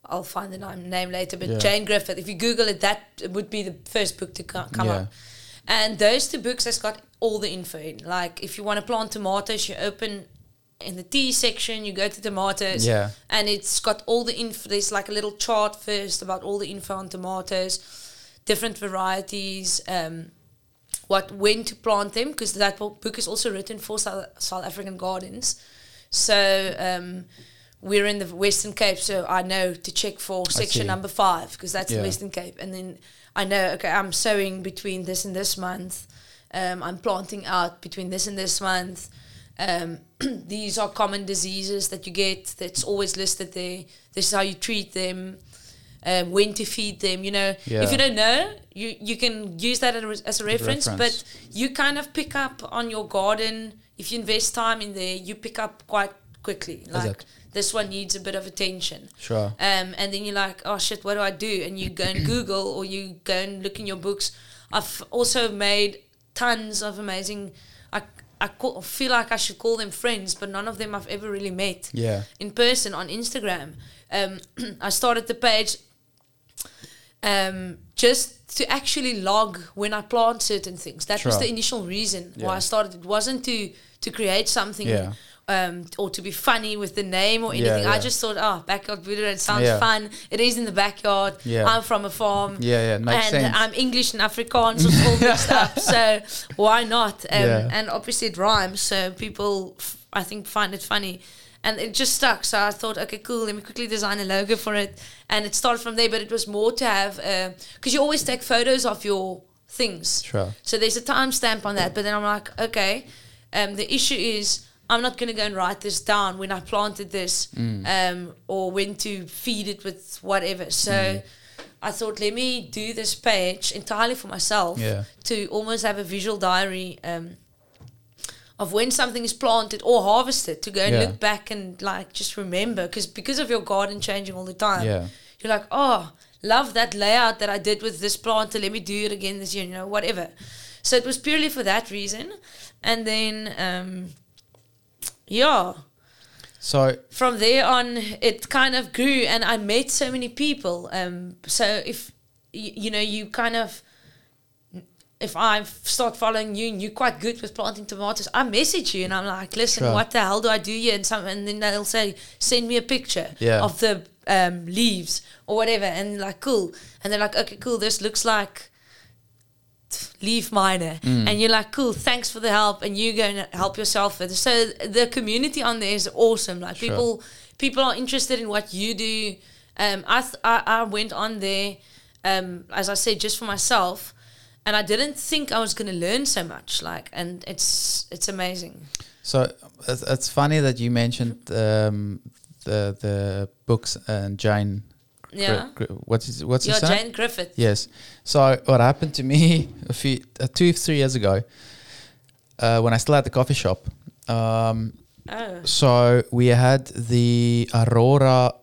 I'll find the name, name later, but Yeah. Jane Griffith. If you Google it, that would be the first book to co- come Yeah. up. And those two books has got all the info in. Like if you want to plant tomatoes, you open in the tea section, you go to tomatoes Yeah. and it's got all the info. There's like a little chart first about all the info on tomatoes, different varieties, um, what when to plant them because that book is also written for South, South African gardens. So um, we're in the Western Cape, so I know to check for section number five because that's Yeah. the Western Cape, and then I know okay I'm sowing between this and this month. Um, I'm planting out between this and this month. Um, <clears throat> these are common diseases that you get. That's always listed there. This is how you treat them. Um, when to feed them. You know, Yeah. if you don't know, you you can use that as a, as a reference. reference. But you kind of pick up on your garden if you invest time in there. You pick up quite quickly. Like it? This one needs a bit of attention. Sure. Um, and then you're like, oh shit, what do I do? And you go and <clears throat> Google or you go and look in your books. I've also made tons of amazing. I I call, feel like I should call them friends, but none of them I've ever really met Yeah. in person on Instagram. Um, <clears throat> I started the page um, just to actually log when I plant certain things. That was the initial reason why I started. It wasn't to to create something Yeah. Um, or to be funny with the name or Yeah, anything. I just thought, oh, backyard boerdery, it sounds Yeah. fun. It is in the backyard. Yeah. I'm from a farm. Yeah, yeah, it makes and sense. I'm English and Afrikaans was all <laughs> mixed up. So why not? Um, Yeah. And obviously it rhymes, so people, f- I think, find it funny. And it just stuck. So I thought, okay, cool. Let me quickly design a logo for it. And it started from there. But it was more to have, because you always take photos of your things. Sure. So there's a timestamp on that. But then I'm like, okay, um, the issue is I'm not going to go and write this down when I planted this Mm. um, or when to feed it with whatever. So Mm. I thought, let me do this page entirely for myself Yeah. to almost have a visual diary um, of when something is planted or harvested to go and Yeah. look back and like just remember because because of your garden changing all the time Yeah. you're like oh love that layout that i did with this planter let me do it again this year you know whatever so it was purely for that reason and then um yeah So from there on it kind of grew and i met so many people um so if you, you know you kind of if I start following you and you're quite good with planting tomatoes, I message you and I'm like, listen, Sure. what the hell do I do here? And some, and then they'll say, send me a picture Yeah. of the um, leaves or whatever, and like, cool. And they're like, okay, cool. This looks like leaf miner, Mm. and you're like, cool. Thanks for the help, and you go and help yourself with. it. So the community on there is awesome. Like Sure. people, people are interested in what you do. Um, I, th- I I went on there, um, as I said, just for myself, and I didn't think I was going to learn so much. Like, and it's it's amazing. So it's, it's funny that you mentioned um, the the books and Jane. Gri- Yeah. Gri- what's his, what's You're his name? Jane Griffith. Yes. So what happened to me <laughs> a few uh, two three years ago, uh, when I still had the coffee shop. Um, Oh. so we had the Aurora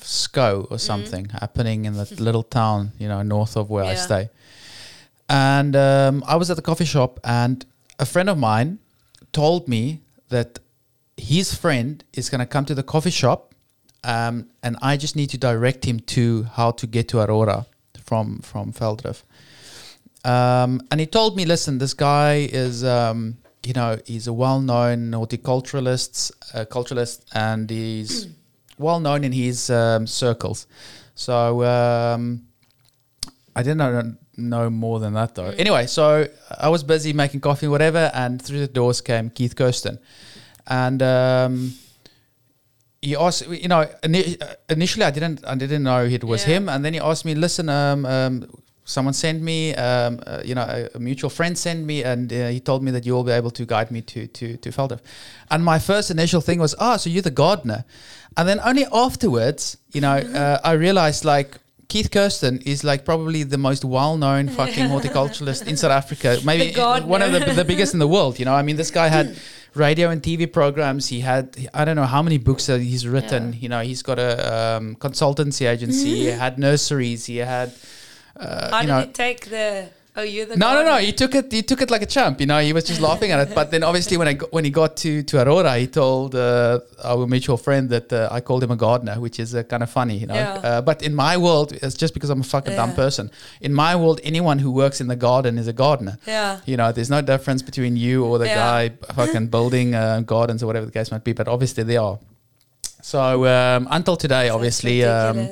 SCO or something happening in that little town, you know, north of where I Yeah. stay. And um, I was at the coffee shop, and a friend of mine told me that his friend is going to come to the coffee shop, um, and I just need to direct him to how to get to Aurora from from Velddrif. Um, and he told me, listen, this guy is, um, you know, he's a well-known horticulturalist, uh, culturalist, and he's <clears throat> well-known in his um, circles. So um, I didn't know, know more than that, though. Anyway, so I was busy making coffee, whatever, and through the doors came Keith Kirsten, and. He asked, you know, initially I didn't, I didn't know it was Yeah. him, and then he asked me, listen, um, um, someone sent me, um, uh, you know, a, a mutual friend sent me, and uh, he told me that you will be able to guide me to to to Feldorf. And my first initial thing was, oh, so you're the gardener, and then only afterwards, you know, uh, I realized like. Keith Kirsten is like probably the most well-known <laughs> fucking horticulturalist in South Africa, maybe one of the, the biggest in the world. You know, I mean, this guy had <laughs> radio and TV programs. He had I don't know how many books that he's written. Yeah. You know, he's got a um, consultancy agency. he had nurseries. He had. Uh, How you did know, he take the? Oh, you're the. no, no, no. He took it. He took it like a champ. You know, he was just <laughs> laughing at it. But then, obviously, when I got, when he got to to Aurora, he told uh, our mutual friend that uh, I called him a gardener, which is uh, kind of funny. You know. Yeah. Uh, but in my world, it's just because I'm a fucking dumb person. In my world, anyone who works in the garden is a gardener. Yeah. You know, there's no difference between you or the Yeah. guy fucking <laughs> building uh, gardens or whatever the case might be. But obviously, they are. So um, until today, That's obviously. Um.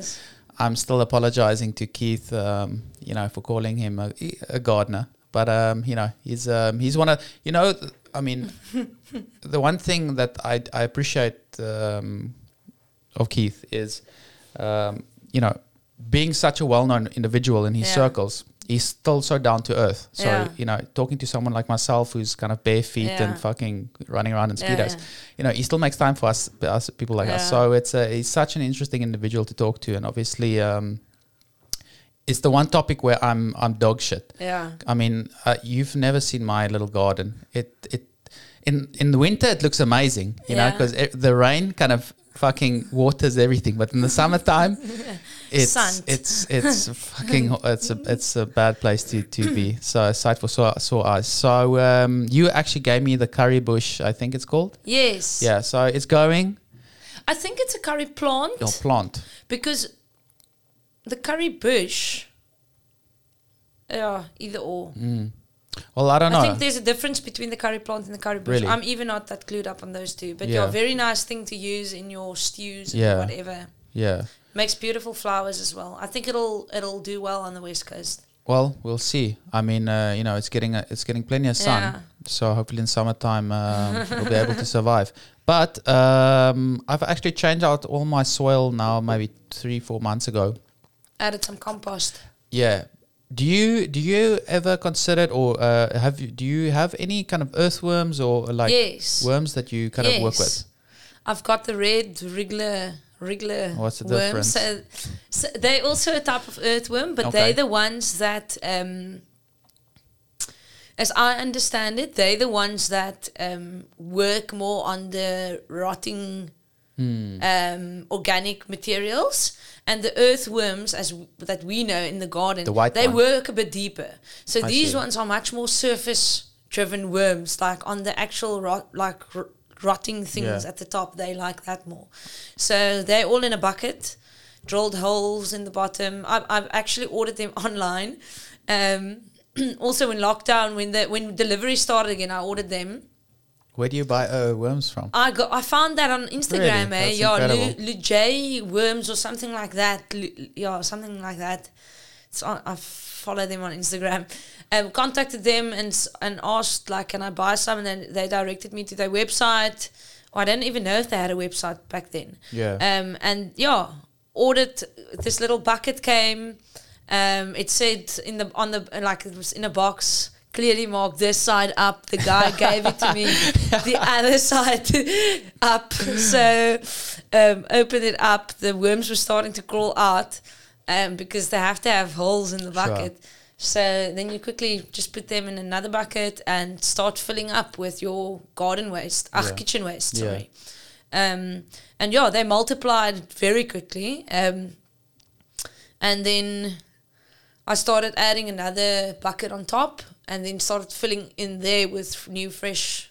I'm still apologizing to Keith, um, you know, for calling him a, a gardener. But um, you know, he's um, he's one of you know, I mean, <laughs> the one thing that I I appreciate um, of Keith is, um, you know, being such a well-known individual in his Yeah. circles. He's still so down to earth. So Yeah. you know, talking to someone like myself who's kind of bare feet Yeah. and fucking running around in speedos, you know, he still makes time for us, us people like us. So it's a, he's such an interesting individual to talk to, and obviously, um, it's the one topic where I'm I'm dog shit. Yeah. I mean, uh, you've never seen my little garden. It it in in the winter it looks amazing, you know, because the rain kind of fucking waters everything. But in the summertime, <laughs> it's Sun. it's <laughs> it's fucking it's a it's a bad place to to be. So sight for sore, sore eyes. So um, you actually gave me the curry bush, I think it's called. Yes. Yeah. So it's going I think it's a curry plant your plant. because the curry bush. Yeah, either or. Mm. Well, I don't know. I think there's a difference between the curry plant and the curry bush. Really? I'm even not that clued up on those two. But Yeah. yeah, very nice thing to use in your stews and whatever. yeah. Makes beautiful flowers as well. I think it'll it'll do well on the west coast. Well, we'll see. I mean, uh, you know, it's getting uh, it's getting plenty of sun, Yeah. so hopefully in summertime um, we'll be able to survive. But um, I've actually changed out all my soil now, maybe three four months ago. Added some compost. Yeah. Do you do you ever consider it or uh, have you do you have any kind of earthworms or uh, like yes. worms that you kind of work with? I've got the red regular regular What's the worms. difference? So, so they're also a type of earthworm, but Okay. they're the ones that, um, as I understand it, they're the ones that um, work more on the rotting Hmm. um, organic materials. And the earthworms, as w- that we know in the garden, The they one. work a bit deeper. So I these see. ones are much more surface-driven worms, like on the actual rot, like r- rotting things Yeah. at the top. They like that more. So they're all in a bucket, drilled holes in the bottom. I've, I've actually ordered them <laughs> online. Um, <clears throat> also in lockdown, when the when delivery started again, I ordered them. Where do you buy uh, worms from? I got I found that on Instagram, Really? eh? Yeah, Lu. Lu J worms or something like that. Lu, yeah, something like that. So I, I follow them on Instagram. Um, contacted them and and asked like, can I buy some? And then they directed me to their website. I didn't even know if they had a website back then. Yeah. Um, and yeah, ordered this little bucket came. Um, it said in the on the like it was in a box clearly marked this side up. The guy <laughs> gave it to me, the other side <laughs> up. So um, opened it up. The worms were starting to crawl out um, because they have to have holes in the Sure. bucket. So then you quickly just put them in another bucket and start filling up with your garden waste, ah, Yeah. kitchen waste. Yeah. Sorry. Um, and yeah, they multiplied very quickly. Um, and then I started adding another bucket on top, and then started filling in there with new fresh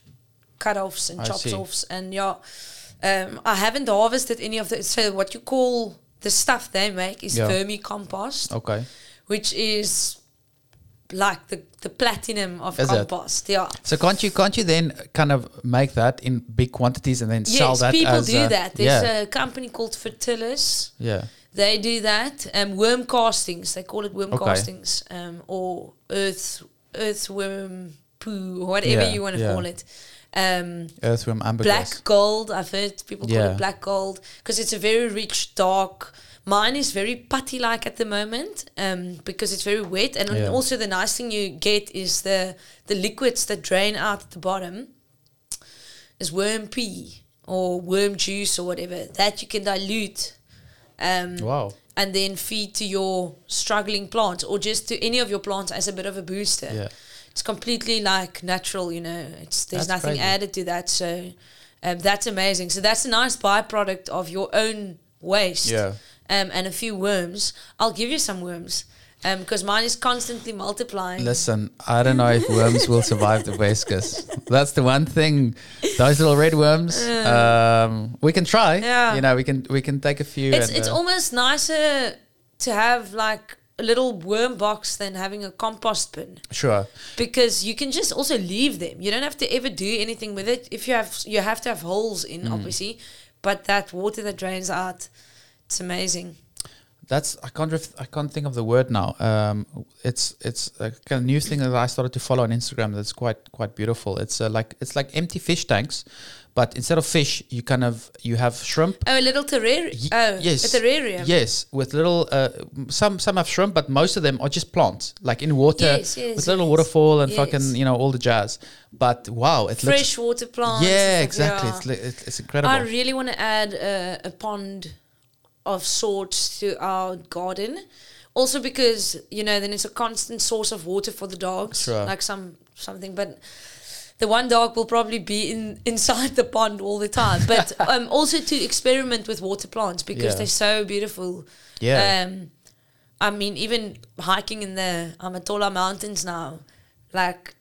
cut-offs and I chops see. offs. And yeah, um, I haven't harvested any of the. So what you call the stuff they make is Yeah. vermicompost, Okay. which is like the, the platinum of Is it? compost. Yeah. So can't you can't you then kind of make that in big quantities and then sell that? Yes, people do a- that. There's yeah. a company called Fertilis. yeah. They do that. Um, worm castings. They call it worm Okay. castings. Um, or earth earthworm poo, or whatever Yeah, you want to yeah. call it. Um, Earthworm ambergris. black gold. I've heard people call Yeah. it black gold because it's a very rich, dark. Mine is very putty like at the moment um, because it's very wet. And Yeah. also the nice thing you get is the the liquids that drain out at the bottom is worm pee or worm juice or whatever that you can dilute. Um, Wow. and then feed to your struggling plants or just to any of your plants as a bit of a booster. Yeah. It's completely like natural, you know. It's there's That's nothing crazy. added to that, so um, that's amazing. So that's a nice byproduct of your own waste. Yeah. Um, and a few worms. I'll give you some worms. Um, because mine is constantly multiplying. Listen, I don't know if worms will survive the Coast. That's the one thing. Those little red worms. Um, we can try. Yeah. You know, we can we can take a few. it's it's uh, almost nicer to have like a little worm box than having a compost bin. sure. because you can just also leave them. You don't have to ever do anything with it. If you have, you have to have holes in, Mm. obviously, but that water that drains out, it's amazing. That's I can't ref, I can't think of the word now. Um, it's it's a kind of new thing that I started to follow on Instagram. That's quite quite beautiful. It's uh, like it's like empty fish tanks, but instead of fish, you kind of you have shrimp. Oh, a little terrarium. Ye- oh, yes. a terrarium. Yes, with little uh, some some have shrimp, but most of them are just plants, like in water Yes, yes, with little yes. waterfall and fucking you know all the jazz. But wow, it looks Fresh water plants. yeah, exactly. It's li- it's, it's incredible. I really want to add a, a pond of sorts to our garden. Also because, you know, then it's a constant source of water for the dogs. Like some something. But the one dog will probably be in inside the pond all the time. But <laughs> um, also to experiment with water plants because Yeah. they're so beautiful. yeah, Um, I mean, even hiking in the Amatola Mountains now, like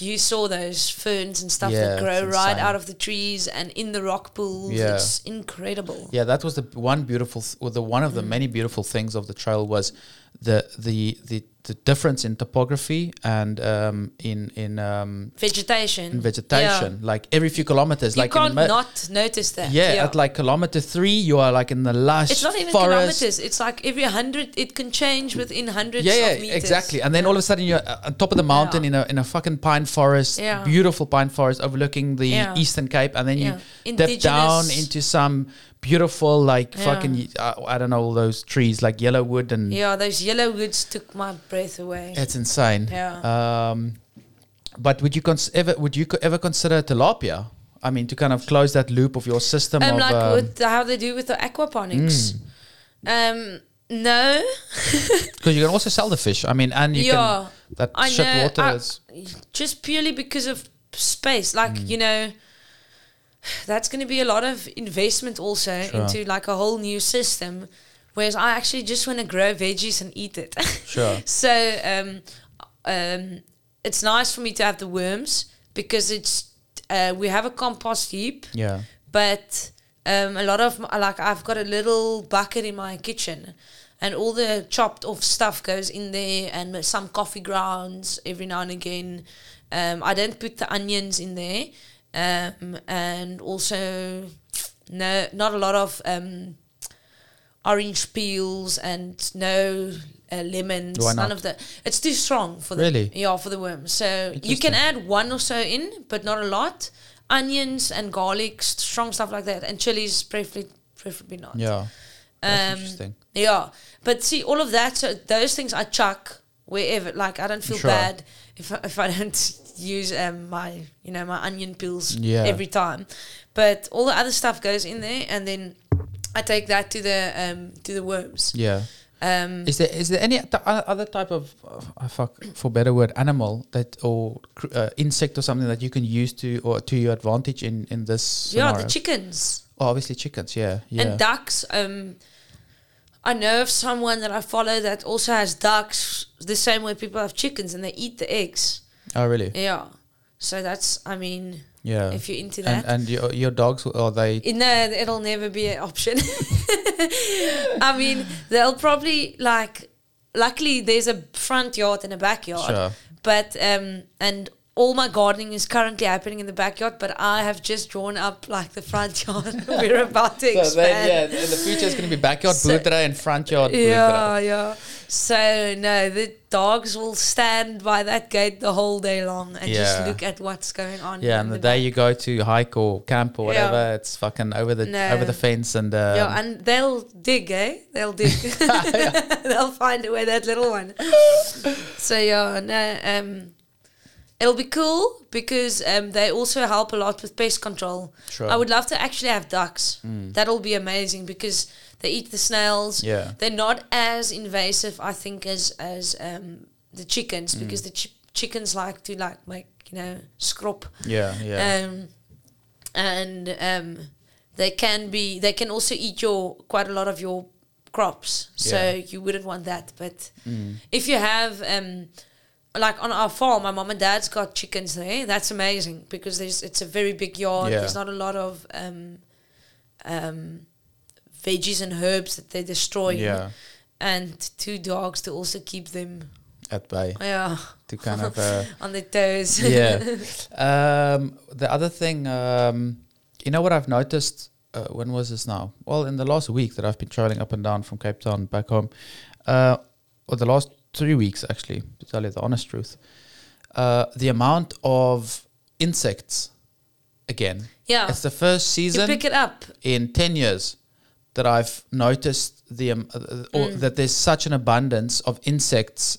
you saw those ferns and stuff Yeah, that grow right out of the trees and in the rock pools. Yeah. It's incredible. yeah. That was the one beautiful, th- or the one of the Mm. many beautiful things of the trail was the the the the difference in topography and um, in in um, Vegetation. in vegetation. Like every few kilometers, You like can't mi- not notice that. yeah, at like kilometer three, you are like in the lush it's not even forest. kilometers. It's like every hundred. It can change within hundreds Yeah, of yeah, meters. exactly. And then all of a sudden you're uh, on top of the mountain Yeah. in a in a fucking pine forest, Yeah. beautiful pine forest overlooking the Yeah. Eastern Cape, and then Yeah. you dip down into some beautiful like Yeah. fucking uh, I don't know all those trees like yellow wood and Yeah, those yellow woods took my breath away. it's insane. Yeah. Um, but would you cons- ever would you co- ever consider tilapia? I mean, to kind of close that loop of your system um, of like um, with the, how they do with the aquaponics. Mm. Um, no. <laughs> because you can also sell the fish. I mean, and you yeah. can that I shit know, water I- is just purely because of space. Like, Mm. you know, that's going to be a lot of investment also Sure. into like a whole new system. Whereas I actually just want to grow veggies and eat it. <laughs> sure. so um, um, it's nice for me to have the worms because it's uh, we have a compost heap, Yeah. but um, a lot of my, like I've got a little bucket in my kitchen, and all the chopped off stuff goes in there, and some coffee grounds every now and again. Um, I don't put the onions in there, um, and also no, not a lot of um, orange peels and no uh, lemons. Why None not? of that. It's too strong for the Really? yeah for the worms. So you can add one or so in, but not a lot. Onions and garlic, strong stuff like that, and chilies preferably preferably not. Yeah. Um, interesting. Yeah, but see, all of that, so those things I chuck wherever. Like I don't feel Sure. bad if I, if I don't <laughs> use um, my you know my onion peels Yeah. every time. But all the other stuff goes in there, and then I take that to the um, to the worms. Yeah. Um, Is there is there any t- other type of uh, fuck for better word animal that or cr- uh, insect or something that you can use to or to your advantage in in this yeah, scenario? the chickens. oh, obviously chickens. Yeah. Yeah. and ducks. Um, I know of someone that I follow that also has ducks the same way people have chickens, and they eat the eggs. Oh, really? Yeah, so that's I mean, Yeah. if you're into and that. and your your dogs are they? no, it'll never be an option. <laughs> I mean, they'll probably like. Luckily, there's a front yard and a backyard. Sure. But um, and all my gardening is currently happening in the backyard. But I have just drawn up like the front <laughs> yard. We're about to So expand. then, yeah, in the future it's going to be backyard So- and front yard. Yeah, yeah. So no, the dogs will stand by that gate the whole day long and just look at what's going on. Yeah, and the day you go to hike or camp or Yeah. whatever, it's fucking over the No. over the fence and um, yeah, and they'll dig, eh? They'll dig. <laughs> <laughs> they'll find a way that little one. so yeah, no, um, it'll be cool because um, they also help a lot with pest control. Sure. I would love to actually have ducks. Mm. That'll be amazing because they eat the snails. Yeah. They're not as invasive, I think, as as um, the chickens Mm. because the ch- chickens like to like make you know scrop. Yeah, yeah. Um, and um, they can be they can also eat your quite a lot of your crops. So Yeah. you wouldn't want that. But Mm. if you have um, like on our farm, my mom and dad's got chickens there. That's amazing because there's it's a very big yard. Yeah. There's not a lot of um, um, veggies and herbs that they destroy. yeah, And two dogs to also keep them at bay yeah to kind of uh, <laughs> on their toes. <laughs> yeah. <laughs> Um, the other thing, um, you know what I've noticed? Uh, when was this now? Well, in the last week that I've been traveling up and down from Cape Town back home, uh, or the last three weeks actually, to tell you the honest truth, uh, the amount of insects again. yeah. It's the first season. You pick it up. in 10 years that I've noticed the um, uh, or Mm. that there's such an abundance of insects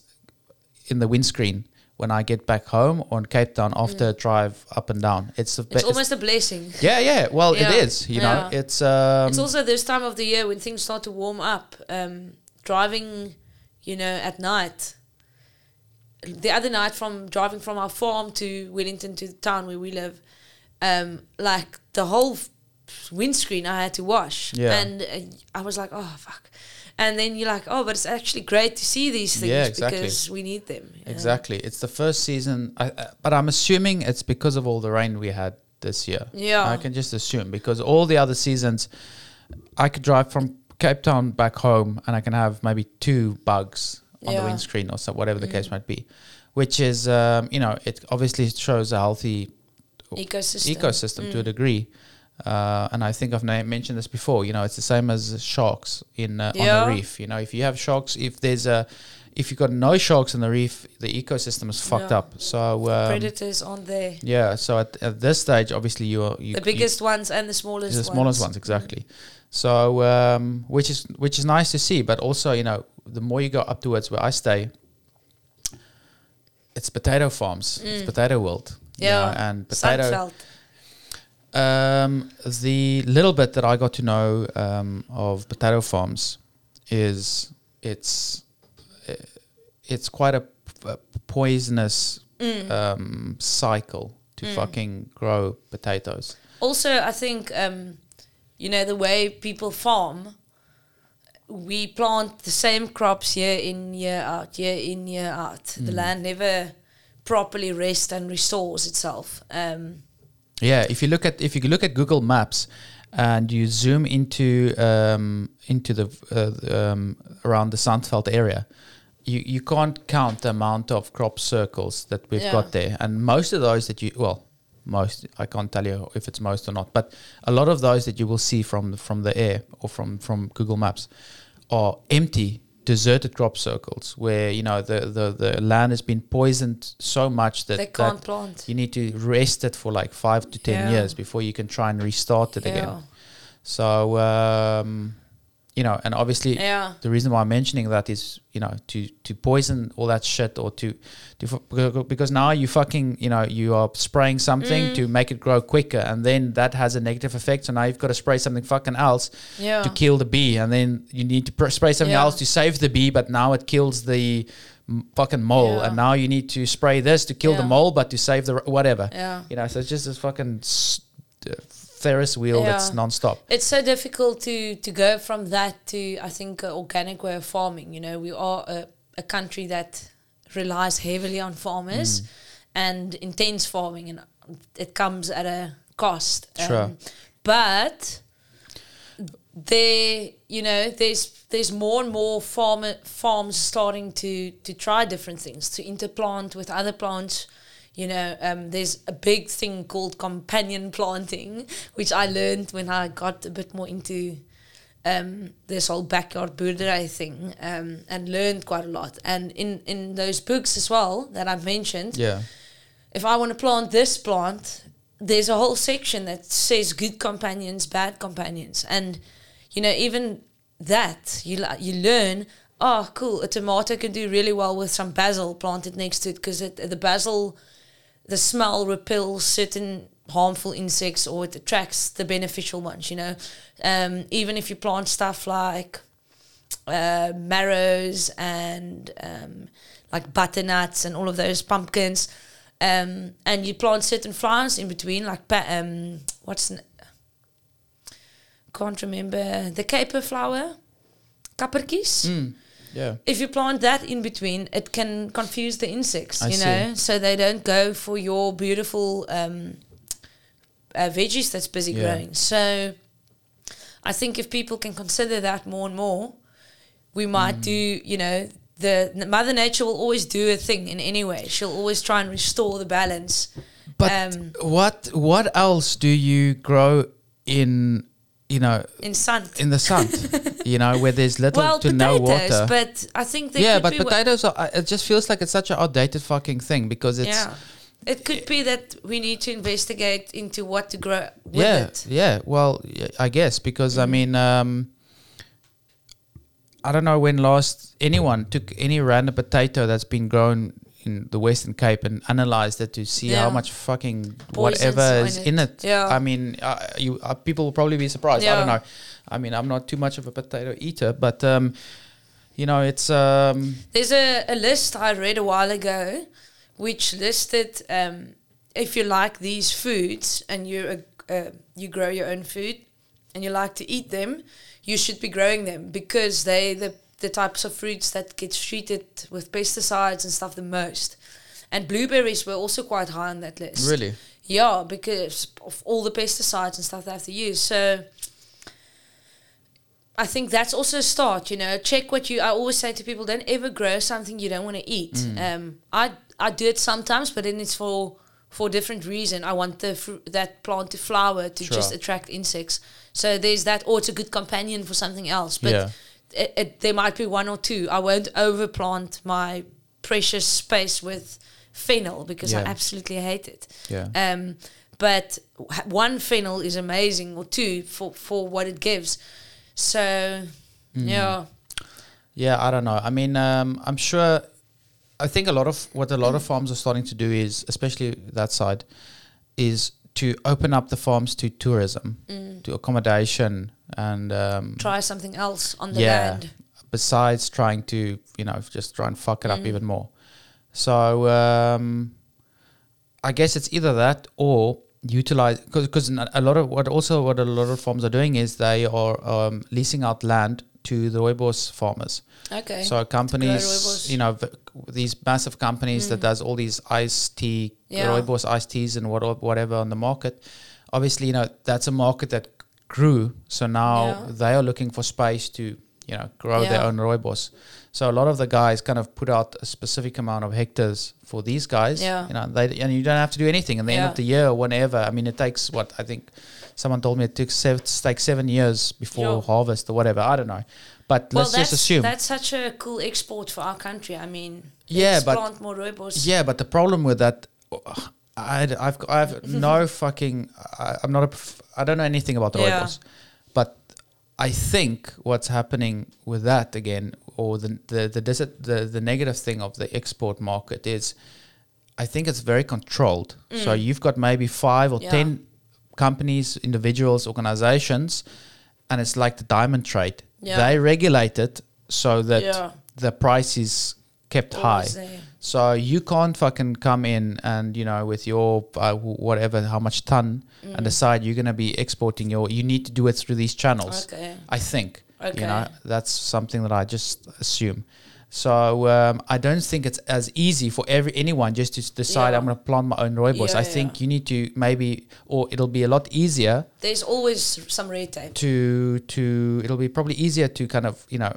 in the windscreen when I get back home or in Cape Town after a drive up and down. It's, Mm. It's almost a blessing. yeah, yeah. Well, Yeah, it is. You know, yeah. it's um, it's also this time of the year when things start to warm up. Um, driving, you know, at night. The other night, from driving from our farm to Wellington to the town where we live, um, like the whole windscreen I had to wash, Yeah. and uh, I was like, oh fuck. And then you're like, oh, but it's actually great to see these things Yeah, exactly. because we need them. you know? exactly. It's the first season, I, uh, but I'm assuming it's because of all the rain we had this year. Yeah. I can just assume because all the other seasons, I could drive from Cape Town back home, and I can have maybe two bugs on Yeah. the windscreen or so, whatever the case might be, which is um, you know it obviously shows a healthy ecosystem. ecosystem to a degree. Uh, and I think I've na- mentioned this before. You know, it's the same as sharks in uh, on a reef. You know, if you have sharks, if there's a, if you've got no sharks in the reef, the ecosystem is fucked Yeah. up. So um, Predators on there. yeah. So at, at this stage, obviously you're you, The you- biggest ones and the smallest the ones. smallest ones exactly. So um, which is which is nice to see, but also you know the more you go up towards where I stay, it's potato farms, it's potato world. you Mm. Yeah. know, and potato. Um, the little bit that I got to know um, of potato farms is it's uh, it's quite a, p- a poisonous Mm. um, cycle to fucking grow potatoes. Also, I think um, you know the way people farm. We plant the same crops year in year out, year in year out. The land never properly rests and restores itself. Um, Yeah, if you look at if you look at Google Maps and you zoom into um, into the uh, um, around the Sandveld area, you you can't count the amount of crop circles that we've Yeah. got there, and most of those that you well. Most I can't tell you if it's most or not, but a lot of those that you will see from from the air or from from Google Maps are empty, deserted crop circles where you know the the, the land has been poisoned so much that they can't plant. you need to rest it for like five to ten Yeah. years before you can try and restart it Yeah. again. So um, you know, and obviously Yeah. the reason why I'm mentioning that is you know to to poison all that shit or to to because now you fucking you know you are spraying something Mm. to make it grow quicker and then that has a negative effect. So now you've got to spray something fucking else Yeah. to kill the bee, and then you need to pr- spray something Yeah. else to save the bee, but now it kills the fucking mole, Yeah. and now you need to spray this to kill the mole, but to save the r- whatever. Yeah. You know, so it's just this fucking s- uh, Ferris wheel that's Yeah. non-stop. It's so difficult to to go from that to I think an organic way of farming. You know, we are a, a country that relies heavily on farmers and intense farming, and it comes at a cost. Um, Sure. but there, you know, there's there's more and more farmer farms starting to to try different things to interplant with other plants. You know, um, there's a big thing called companion planting, which I learned when I got a bit more into um, this whole backyard boerdery thing um, and learned quite a lot. And in, in those books as well that I've mentioned, Yeah, if I want to plant this plant, there's a whole section that says good companions, bad companions, and you know even that you you learn. Oh, cool! A tomato can do really well with some basil planted next to it because the basil, the smell repels certain harmful insects or it attracts the beneficial ones. You know, um, even if you plant stuff like uh, marrows and um, like butternuts and all of those pumpkins. Um, and you plant certain flowers in between, like um, what's n- can't remember the caper flower, kappertjies. Mm, yeah, If you plant that in between, it can confuse the insects, I you see. know, so they don't go for your beautiful um, uh, veggies that's busy Yeah. growing. So I think if people can consider that more and more, we might Mm. do, you know, the the Mother Nature will always do a thing in any way. She'll always try and restore the balance. but um, what what else do you grow in? You know, in sun. in the sun. <laughs> you know, where there's little well, to no potatoes, water. but I think they yeah, could but be wa- potatoes. Are, uh, it just feels like it's such an outdated fucking thing because it's yeah. It could be that we need to investigate into what to grow with yeah, it. yeah. Well, I guess because I mean, um, I don't know when last anyone took any random potato that's been grown in the Western Cape and analyzed it to see how much fucking Poisons whatever is in in it. it. Yeah. I mean, uh, you uh, people will probably be surprised. I don't know. I mean, I'm not too much of a potato eater, but um, you know, it's um, There's a, a list I read a while ago which listed um, if you like these foods and you're uh, you grow your own food and you like to eat them, you should be growing them because they the the types of fruits that get treated with pesticides and stuff the most. And blueberries were also quite high on that list. really Yeah, because of all the pesticides and stuff they have to use. So I think that's also a start. You know, check what you. I always say to people, don't ever grow something you don't want to eat. Mm. Um, I I do it sometimes, but then it's for for a different reason. I want the fru- that plant to flower to just attract insects. So there's that, or it's a good companion for something else. But Yeah. It, it, there might be one or two. I won't overplant my precious space with fennel because I absolutely hate it. Yeah. Um, but one fennel is amazing, or two for for what it gives. So Mm. yeah, Yeah, I don't know. I mean, um, I'm sure. I think a lot of what a lot of <clears throat> farms are starting to do is, especially that side, is to open up the farms to tourism, to accommodation, and um, try something else on the yeah. land. Besides trying to, you know, just try and fuck it up Mm. even more. So um, I guess it's either that or utilize because a lot of what also what a lot of farms are doing is they are um, leasing out land to the rooibos farmers. Okay. So companies, you know, v- these massive companies that does all these iced tea, Mm. Yeah. rooibos iced teas and what, whatever on the market. Obviously, you know, that's a market that grew. So now Yeah. they are looking for space to, you know, grow their own rooibos. So a lot of the guys kind of put out a specific amount of hectares for these guys. Yeah. You know, they and you don't have to do anything. At the end of the year or whenever. I mean, it takes what I think. Someone told me it took seven, like seven years before Sure. harvest or whatever. I don't know, but well, let's just assume. that's such a cool export for our country. I mean, Yeah, but- plant more rooibos. Yeah, but the problem with that, I, have I've <laughs> no fucking. I, I'm not a. prof- I don't know anything about the Yeah. rooibos, but I think what's happening with that again, or the the the, dis- the the negative thing of the export market is, I think it's very controlled. So you've got maybe five or Mm. Yeah. ten companies, individuals, organizations, and it's like the diamond trade. Yeah. They regulate it so that Yeah. the price is kept high. So you can't fucking come in and you know with your uh, whatever how much ton Mm. and decide you're gonna be exporting your. You need to do it through these channels. Okay. I think. Okay. You know that's something that I just assume. So um, I don't think it's as easy for every anyone just to decide Yeah. I'm gonna plant my own rooibos. Yeah, I think yeah. you need to maybe, or it'll be a lot easier There's always some red tape. to to it'll be probably easier to kind of you know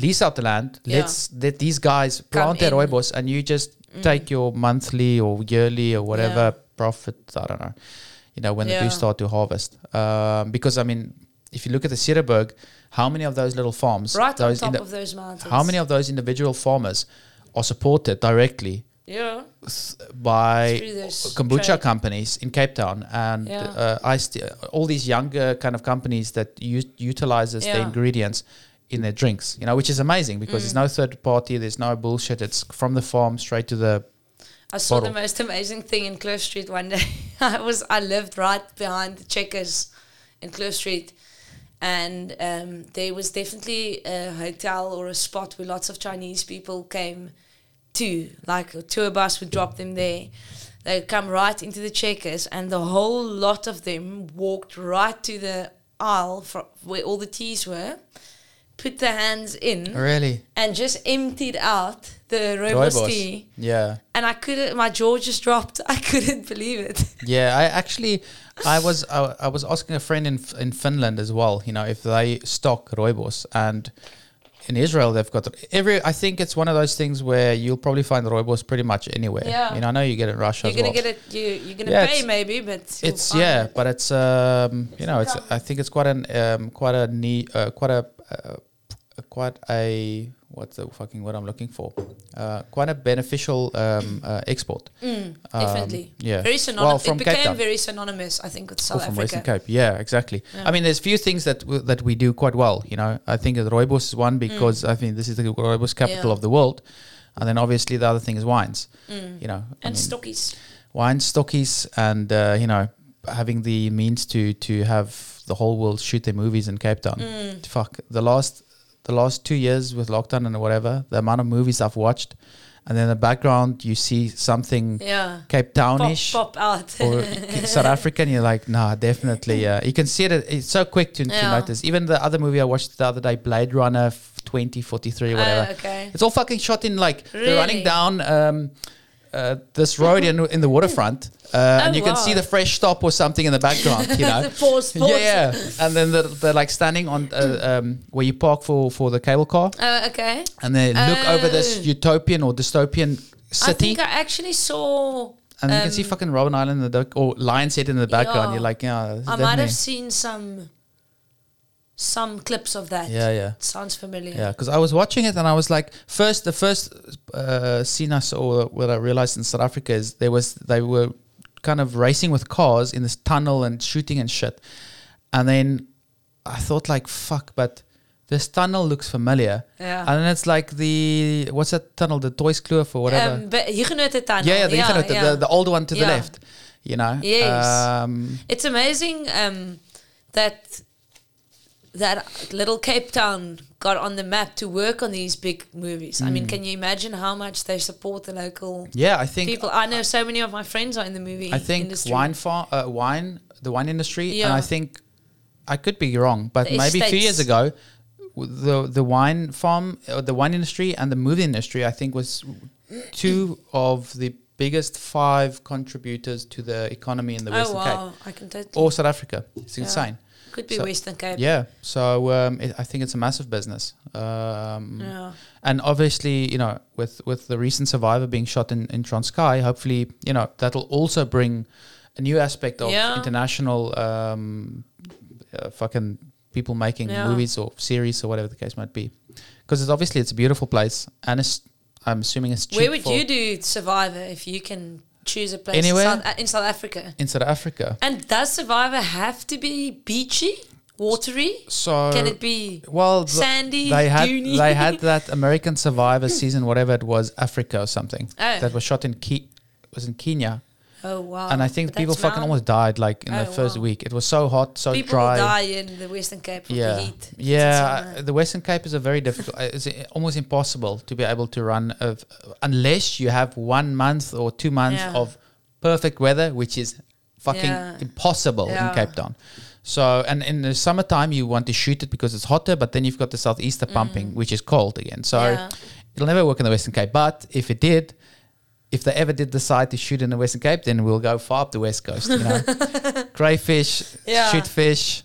lease out the land Mm. Let's let these guys plant their. Mm. rooibos and you just take your monthly or yearly or whatever profit i don't know you know when they do start to harvest um, because i mean if you look at the Cederberg, how many of those little farms Right on top of those mountains. how many of those individual farmers are supported directly Yeah. by kombucha trade. companies in Cape Town and Yeah. uh, iced, uh, all these younger kind of companies that use, utilizes the ingredients in their drinks, you know, which is amazing because Mm. there's no third party, there's no bullshit. It's from the farm straight to the. I saw bottle. the most amazing thing in Kloof Street one day. <laughs> I was I lived right behind the Checkers in Kloof Street, and um, there was definitely a hotel or a spot where lots of Chinese people came to. Like a tour bus would drop them there. They'd come right into the Checkers, and the whole lot of them walked right to the aisle where all the teas were, put their hands in, Really? and just emptied out the Rooibos. tea Yeah. and I couldn't. My jaw just dropped. <laughs> I couldn't believe it. Yeah, I actually, I was I, I was asking a friend in in Finland as well. You know, if they stock rooibos, and in Israel they've got every. I think it's one of those things where you'll probably find rooibos pretty much anywhere. Yeah. You know, I know you get it in Russia You're gonna well. get it. You you're gonna Yeah, pay maybe, but It's yeah, it. but it's um you know it's I think it's quite an um quite a neat uh, quite a uh, quite a what's the fucking word I'm looking for uh, quite a beneficial um, uh, export. Mm, Um, definitely. yeah. Very Well, synonymous. from it became very synonymous. I think with South from Africa. Western Cape, yeah, exactly. Yeah. I mean, there's few things that w- that we do quite well. You know, I think rooibos is one because I think this is the rooibos capital Mm. Yeah. of the world, and then obviously the other thing is wines. Mm. You know, I And mean, stockies. wine stockies and uh, you know having the means to to have the whole world shoot their movies in Cape Town. Mm. Fuck the last the last two years with lockdown and whatever the amount of movies I've watched, and then in the background you see something Yeah. Cape Townish. pop out. or South African, you're like, nah, definitely. <laughs> Uh, you can see it. It's so quick to, to Yeah. notice. Even the other movie I watched the other day, Blade Runner f- 2043, whatever. Oh, okay. It's all fucking shot in like they're running down um, uh, this road in in the waterfront, uh, and Oh, you can see the FreshStop or something in the background. You <laughs> know, The pause, pause. yeah, yeah. And then they're, they're like standing on uh, um, where you park for for the cable car, Oh, okay. and they look over this Oh. utopian or dystopian city. I think I actually saw. and you can see um, fucking Robben Island in the or Lion's Head in the background. Yeah. You're like, yeah, I might have seen some some clips of that. yeah, yeah. Sounds familiar. Yeah, because I was watching it and I was like, first the first uh, scene I saw, what I realized in South Africa is there was they were kind of racing with cars in this tunnel and shooting and shit, and then I thought like, fuck, but this tunnel looks familiar, Yeah. and it's like the what's that tunnel, Du Toitskloof or whatever. Um, but Huguenot tunnel. yeah, yeah, the, yeah, yeah. the the old one to the left. You know. Yes. Um, It's amazing um, that that little Cape Town got on the map to work on these big movies. I Mm. mean, can you imagine how much they support the local yeah, I think people? I know so many of my friends are in the movie I think industry. wine farm, uh, wine, the wine industry, and I think I could be wrong, but The maybe a few years ago, the the wine farm, uh, the wine industry, and the movie industry, I think was two of the biggest five contributors to the economy in the oh Western wow, Cape I can totally. or South Africa. It's Yeah. insane. Could be so- Western Cape. Yeah, so um, it, I think it's a massive business. Um, Yeah. and obviously, you know, with with the recent survivor being shot in in Transkei, hopefully, you know, that'll also bring a new aspect of Yeah. international um, uh, fucking people making Yeah. movies or series or whatever the case might be. Because it's obviously it's a beautiful place, and it's I'm assuming it's cheap. Where would you do Survivor if you can choose a place Anywhere? In, South, in South Africa? in South Africa? And does Survivor have to be beachy, watery? So Can it be well? sandy, they had they had <laughs> that American Survivor season, whatever it was, Africa or something. Oh. That was shot in Ke- was in Kenya, Oh wow! and I think people fucking almost died like in the Oh, first wow. week. It was so hot, so People dry. die in the Western Cape from yeah, the heat. Yeah. uh, The Western Cape is a very difficult. <laughs> It's almost impossible to be able to run of, unless you have one month or two months Yeah. of perfect weather, which is fucking Yeah. impossible in Cape Town. So, and in the summertime, you want to shoot it because it's hotter, but then you've got the southeaster pumping, which is cold again. So, Mm. It'll never work in the Western Cape. But if it did, if they ever did decide to shoot in the Western Cape, then we'll go far up the west coast. You know, <laughs> crayfish, Yeah. shoot fish,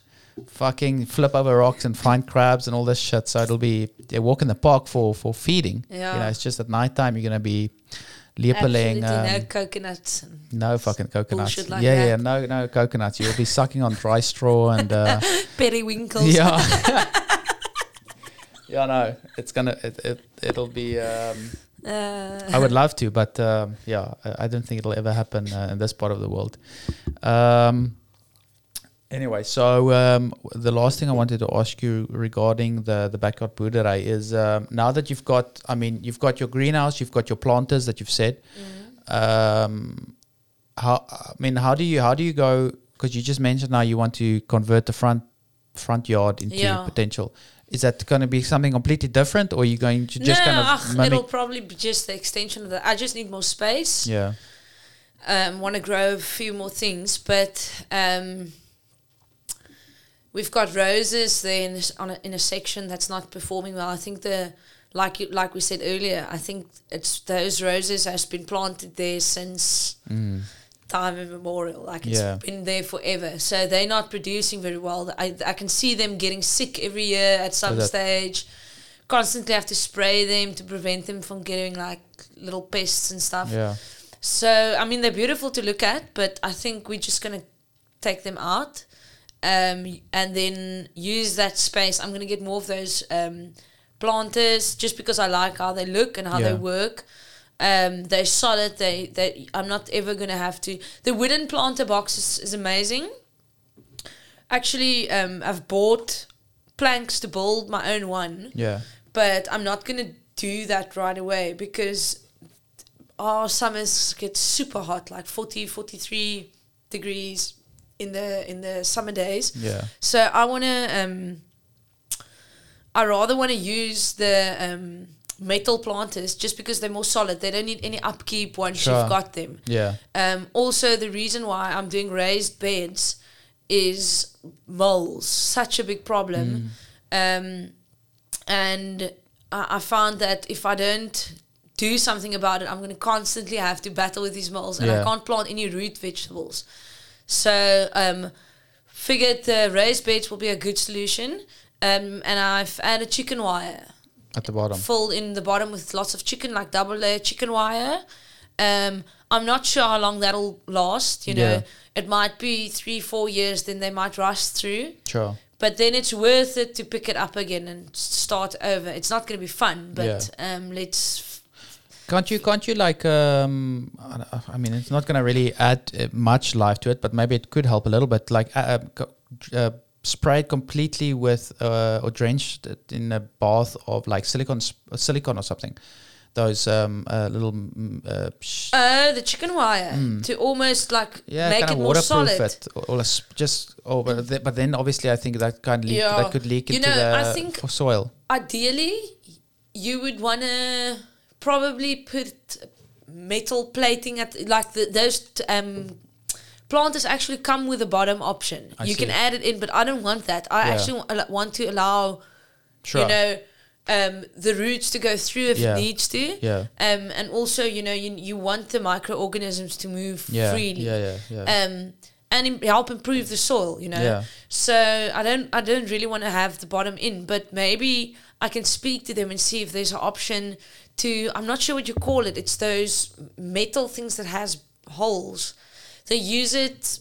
fucking flip over rocks and find crabs and all this shit. So it'll be a walk in the park for for feeding. You Yeah. know, it's just at night time you're gonna be. Absolutely Um, no coconuts. No fucking coconuts. like yeah, that. yeah, no, no coconuts. You'll be sucking on dry straw and uh, <laughs> periwinkles. yeah, <laughs> yeah. No, it's gonna it, it it'll be. Um, Uh, I would love to, but um, yeah, I, I don't think it'll ever happen uh, in this part of the world. Um, anyway, so um, the last thing I wanted to ask you regarding the the backyard boerdery is um, now that you've got, I mean, you've got your greenhouse, you've got your planters that you've said. Um, how I mean, how do you how do you go? Because you just mentioned now you want to convert the front front yard into Yeah. potential. Is that going to be something completely different, or are you going to just no, kind of mimic? it'll probably be just the extension of that. I just need more space. Yeah. um, want to grow a few more things, but um, we've got roses there in, this- on a, in a section that's not performing well. I think the like you, like we said earlier, I think it's those roses has been planted there since Mm. Time immemorial. Like it's Yeah. been there forever. So they're not producing very well. I I can see them getting sick every year at some stage. Constantly have to spray them to prevent them from getting like little pests and stuff. Yeah. So I mean they're beautiful to look at, but I think we're just gonna take them out, um, and then use that space. I'm gonna get more of those um, planters just because I like how they look and how they work. Um, they're solid. They they I'm not ever gonna have to. The wooden planter box is, is amazing. Actually, um, I've bought planks to build my own one Yeah. but I'm not gonna do that right away because our summers get super hot, like 40, 43 degrees in the in the summer days. Yeah. So I wanna um I rather wanna use the um metal planters just because they're more solid. They don't need any upkeep once Sure. you've got them. Yeah. Um, also, the reason why I'm doing raised beds is moles, such a big problem. Um, and I, I found that if I don't do something about it, I'm going to constantly have to battle with these moles, and I can't plant any root vegetables. So um, figured the raised beds will be a good solution. Um, and I've added chicken wire At the bottom. filled in the bottom with lots of chicken, like double layer chicken wire. Um, I'm not sure how long that'll last. You know, Yeah. it might be three, four years. Then they might rust through. Sure. But then it's worth it to pick it up again and start over. It's not going to be fun, but um, let's. Can't you? Can't you like? Um, I- I mean, it's not going to really add uh, much life to it, but maybe it could help a little bit. Like, uh, uh, co- uh, spray it completely with uh, or drenched it in a bath of like silicon, sp- silicon or something. Those um, uh, little, mm, uh, Oh, the chicken wire to almost like Mm. yeah, make kind it of more waterproof it, or, or just. Oh, but, th- but then obviously, I think that kind leak, Yeah. that could leak You into know, the I think- soil. Ideally, you would want to probably put metal plating at like the, those t- um, planters actually come with a bottom option. I you can add it in, but I don't want that. I Yeah. actually wa- want to allow Sure. you know um, the roots to go through if Yeah. it needs to. Yeah. Um, and also, you know, you, you want the microorganisms to move Yeah. freely. Yeah. Yeah. Yeah. Um, and im- help improve the soil, you know. Yeah. So I don't I don't really want to have the bottom in, but maybe I can speak to them and see if there's an option to I'm not sure what you call it. It's those metal things that has holes. They use it.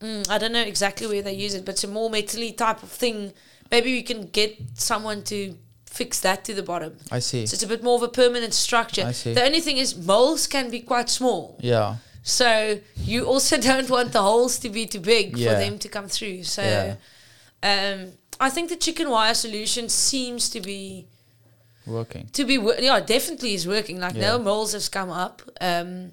Mm, I don't know exactly where they use it, but it's a more metally type of thing. Maybe we can get someone to fix that to the bottom. I see. So it's a bit more of a permanent structure. I see. The only thing is moles can be quite small. Yeah. So you also <laughs> don't want the holes to be too big Yeah. for them to come through. So Yeah. um, I think the chicken wire solution seems to be Working. to be wo- yeah definitely is working. Like Yeah. no moles has come up. Um,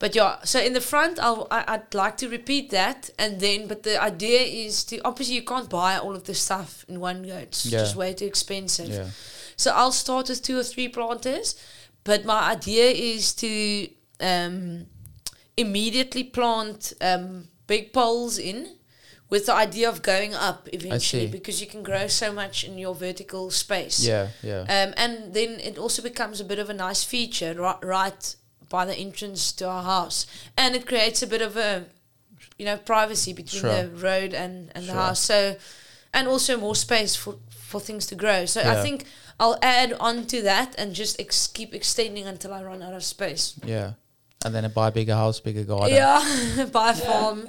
but yeah, so in the front, I'll, I, I'd like to repeat that, and then but the idea is to obviously you can't buy all of this stuff in one go. It's Yeah. just way too expensive. Yeah. So I'll start with two or three planters, but my idea is to um, immediately plant um, big poles in, with the idea of going up eventually, because you can grow so much in your vertical space. Yeah. Yeah. Um, and then it also becomes a bit of a nice feature right, right by the entrance to our house, and it creates a bit of a, you know, privacy between Sure. the road and, and the house. So, and also more space for for things to grow. So I think I'll add on to that and just ex- keep extending until I run out of space. Yeah. And then buy a bigger house, bigger garden. Yeah, <laughs> buy a farm.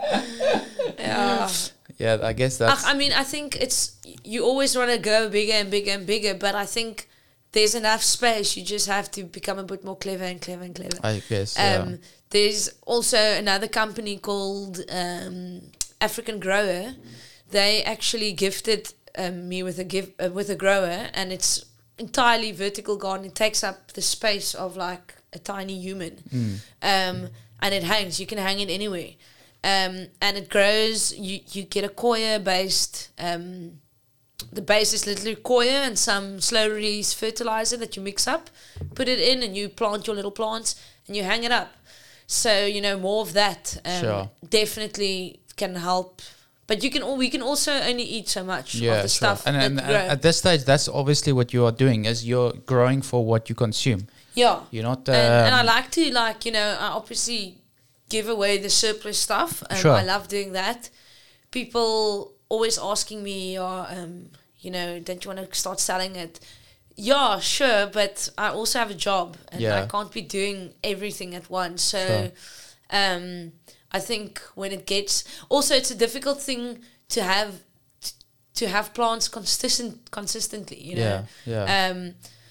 yeah. Yeah, I guess that's. I, I mean, I think it's you always want to go bigger and bigger and bigger, but I think there's enough space. You just have to become a bit more clever and clever and clever. I guess. Yeah. Um, there's also another company called um, African Grower. They actually gifted um, me with a give uh, with a grower, and it's entirely vertical garden. It takes up the space of like a tiny human, Mm. um, and it hangs. You can hang it anywhere, um, and it grows. You you get a coir based. Um, the base is literally coir and some slow release fertilizer that you mix up, put it in, and you plant your little plants and you hang it up. So you know more of that um, Sure. definitely can help. But you can all we can also only eat so much yeah, of the sure. stuff And, that and, and grow. at this stage, that's obviously what you are doing is you're growing for what you consume. yeah, You're not. Um, and, and I like to like you know I obviously give away the surplus stuff. Um, Sure. I love doing that. People always asking me, or um, you know, don't you want to start selling it? Yeah, sure, but I also have a job, and Yeah. I can't be doing everything at once. So, Sure. um, I think when it gets also it's a difficult thing to have to have plants consistent consistently. You know, yeah, yeah. um,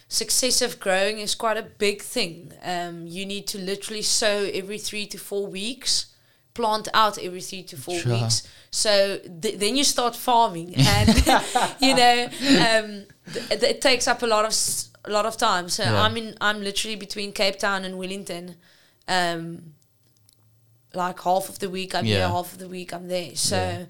successive growing is quite a big thing. Um, you need to literally sow every three to four weeks, plant out every three to four Sure. weeks. So th- then you start farming, <laughs> and <laughs> you know um, th- th- it takes up a lot of s- a lot of time. So Yeah. I'm in I'm literally between Cape Town and Wellington. Um, like half of the week I'm here, half of the week I'm there. So Yeah.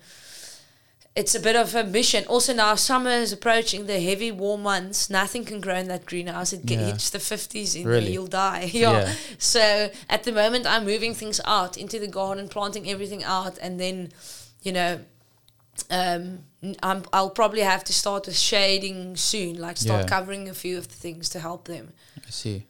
It's a bit of a mission. Also now summer is approaching the heavy warm months. Nothing can grow in that greenhouse. It Yeah. hits the fifties in Really? you'll die. <laughs> yeah. Yeah. So at the moment I'm moving things out into the garden, planting everything out and then, you know, um, n- I'm, I'll probably have to start with shading soon, like start Yeah. covering a few of the things to help them. I see.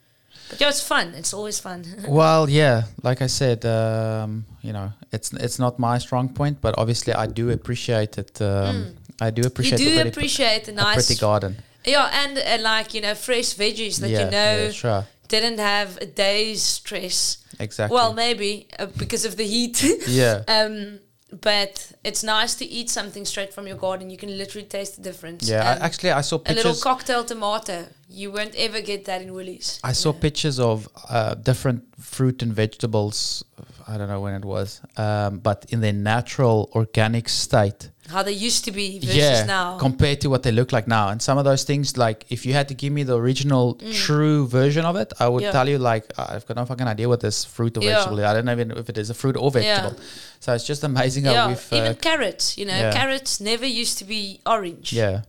But yeah, it's fun. It's always fun. <laughs> well, yeah, like I said, um, you know, it's it's not my strong point, but obviously I do appreciate it. Um, I do you appreciate. a do pretty, appreciate a nice, pretty garden. yeah, and uh, like you know, fresh veggies that yeah, you know yeah, sure, didn't have a day's stress. exactly. Well, maybe uh, because of the heat. yeah, <laughs> um, but it's nice to eat something straight from your garden. You can literally taste the difference. yeah. I, actually, I saw a little cocktail tomato. You won't ever get that in Woolies. I saw pictures of uh, different fruit and vegetables. I don't know when it was, um, but in their natural organic state. How they used to be versus yeah, now. compared to what they look like now. And some of those things, like if you had to give me the original true version of it, I would Mm. Yeah. tell you like I've got no fucking idea what this fruit or Yeah. vegetable. is. I don't know even if it is a fruit or vegetable. So it's just amazing how we've. even Uh, carrots. You know, carrots never used to be orange. yeah.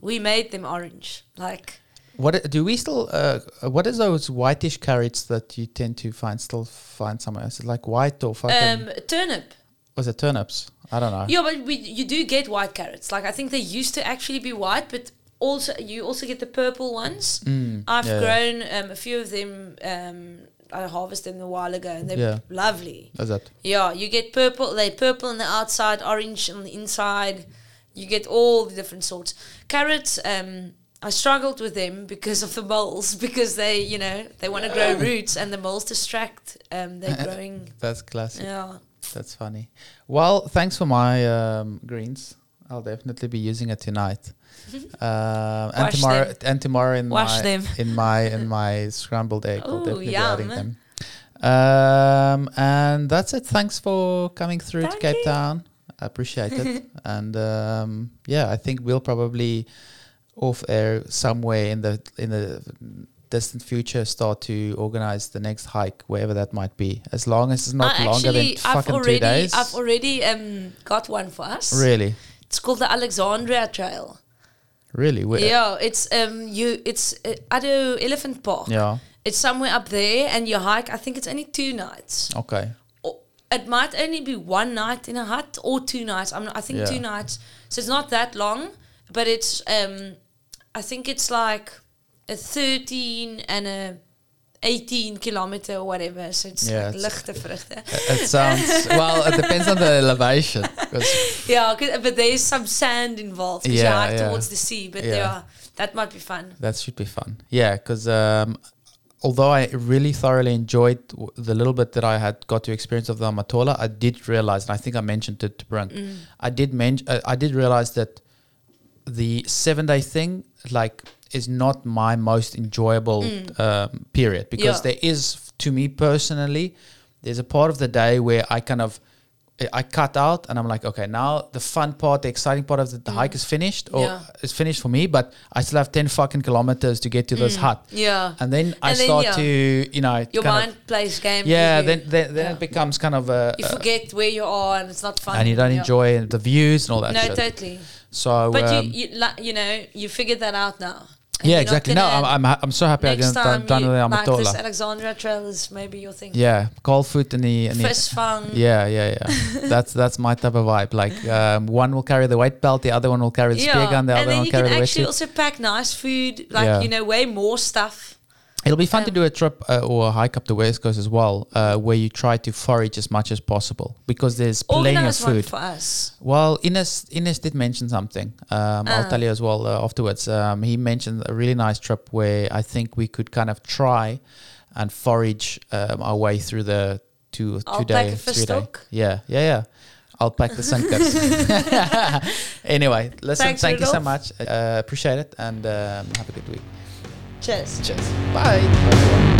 We made them orange. Like What do we still? Uh, what is those whitish carrots that you tend to find still find somewhere? Is it like white or fucking? um, turnip. was it turnips? I don't know. Yeah, but we, you do get white carrots. Like I think they used to actually be white, but also you also get the purple ones. Mm, I've yeah. grown um, a few of them. Um, I harvested them a while ago, and they're Yeah. lovely. Is it? Yeah, you get purple. They purple on the outside, orange on the inside. You get all the different sorts. Carrots. Um, I struggled with them because of the moles, <laughs> because they, you know, they want to grow roots, and the moles distract um, their <laughs> growing. That's classic. Yeah. That's funny. Well, thanks for my um, greens. I'll definitely be using it tonight. <laughs> Uh, and tomorrow, them. and tomorrow in Wash my them. in my in my scrambled egg, I'll Ooh, definitely be adding them. Um, and that's it. Thanks for coming through to Cape you. Town. I appreciate it. <laughs> and um, yeah, I think we'll probably off air somewhere in the in the distant future start to organize the next hike wherever that might be as long as it's not I longer than actually, I've fucking already, two days I've already um, got one for us. really It's called the Alexandria Trail. really Where- Yeah, it's um you it's uh, Elephant Park. yeah It's somewhere up there, and you hike. I think it's only two nights. okay Or it might only be one night in a hut or two nights. I'm not, I think Yeah. two nights. So it's not that long, but it's um I think it's like a 13 and a 18 kilometer or whatever. So it's Yeah, like it's- lichte vruchten. it sounds well it depends on the elevation 'cause- <laughs> Yeah, 'cause- but there is some sand involved. 'cause Yeah, you hike yeah. towards the sea, but Yeah. yeah. that might be fun. that should be fun yeah because um, although i really thoroughly enjoyed w- the little bit that i had got to experience of the amatola i did realize and i think i mentioned it to brunk Mm. i did mention uh, i did realize that the seven day thing like is not my most enjoyable um, period because Mm. Yeah. there is to me personally there's a part of the day where i kind of I cut out and I'm like, okay, now the fun part, the exciting part of the, the hike is finished or Mm. Yeah. is finished for me, but I still have 10 fucking kilometers to get to this hut. Yeah. And then I then, start yeah. to, you know, Your mind plays games. yeah, then, then, then Yeah. it becomes kind of a, you a- forget where you are and it's not fun. and you don't enjoy the views and all that No, shit. totally. So, But um, you, you, you know, you figured that out now. And yeah, exactly. No, I'm, I'm, I'm so happy I time done, done you, with the like this. Alexandria Trail is maybe your thing. Yeah, cold foot and the, and the fang. yeah, yeah, yeah. <laughs> that's that's my type of vibe. Like um, one will carry the weight belt, the other one will carry the spear gun, the and other then one will you can actually also pack nice food, like Yeah. you know, way more stuff. It'll be fun to Um, do a trip uh, or a hike up the west coast as well, uh, where you try to forage as much as possible because there's plenty of food. for us. Well, Ines Ines did mention something. Um, I'll Ah. tell you as well uh, afterwards. Um, he mentioned a really nice trip where I think we could kind of try and forage um, our way through the two two day three day. Yeah, yeah, yeah. I'll pack the sinkers. <laughs> <laughs> anyway, listen. Thanks, thank you so much. Uh, appreciate it, and um, have a good week. Cheers. Cheers. Bye.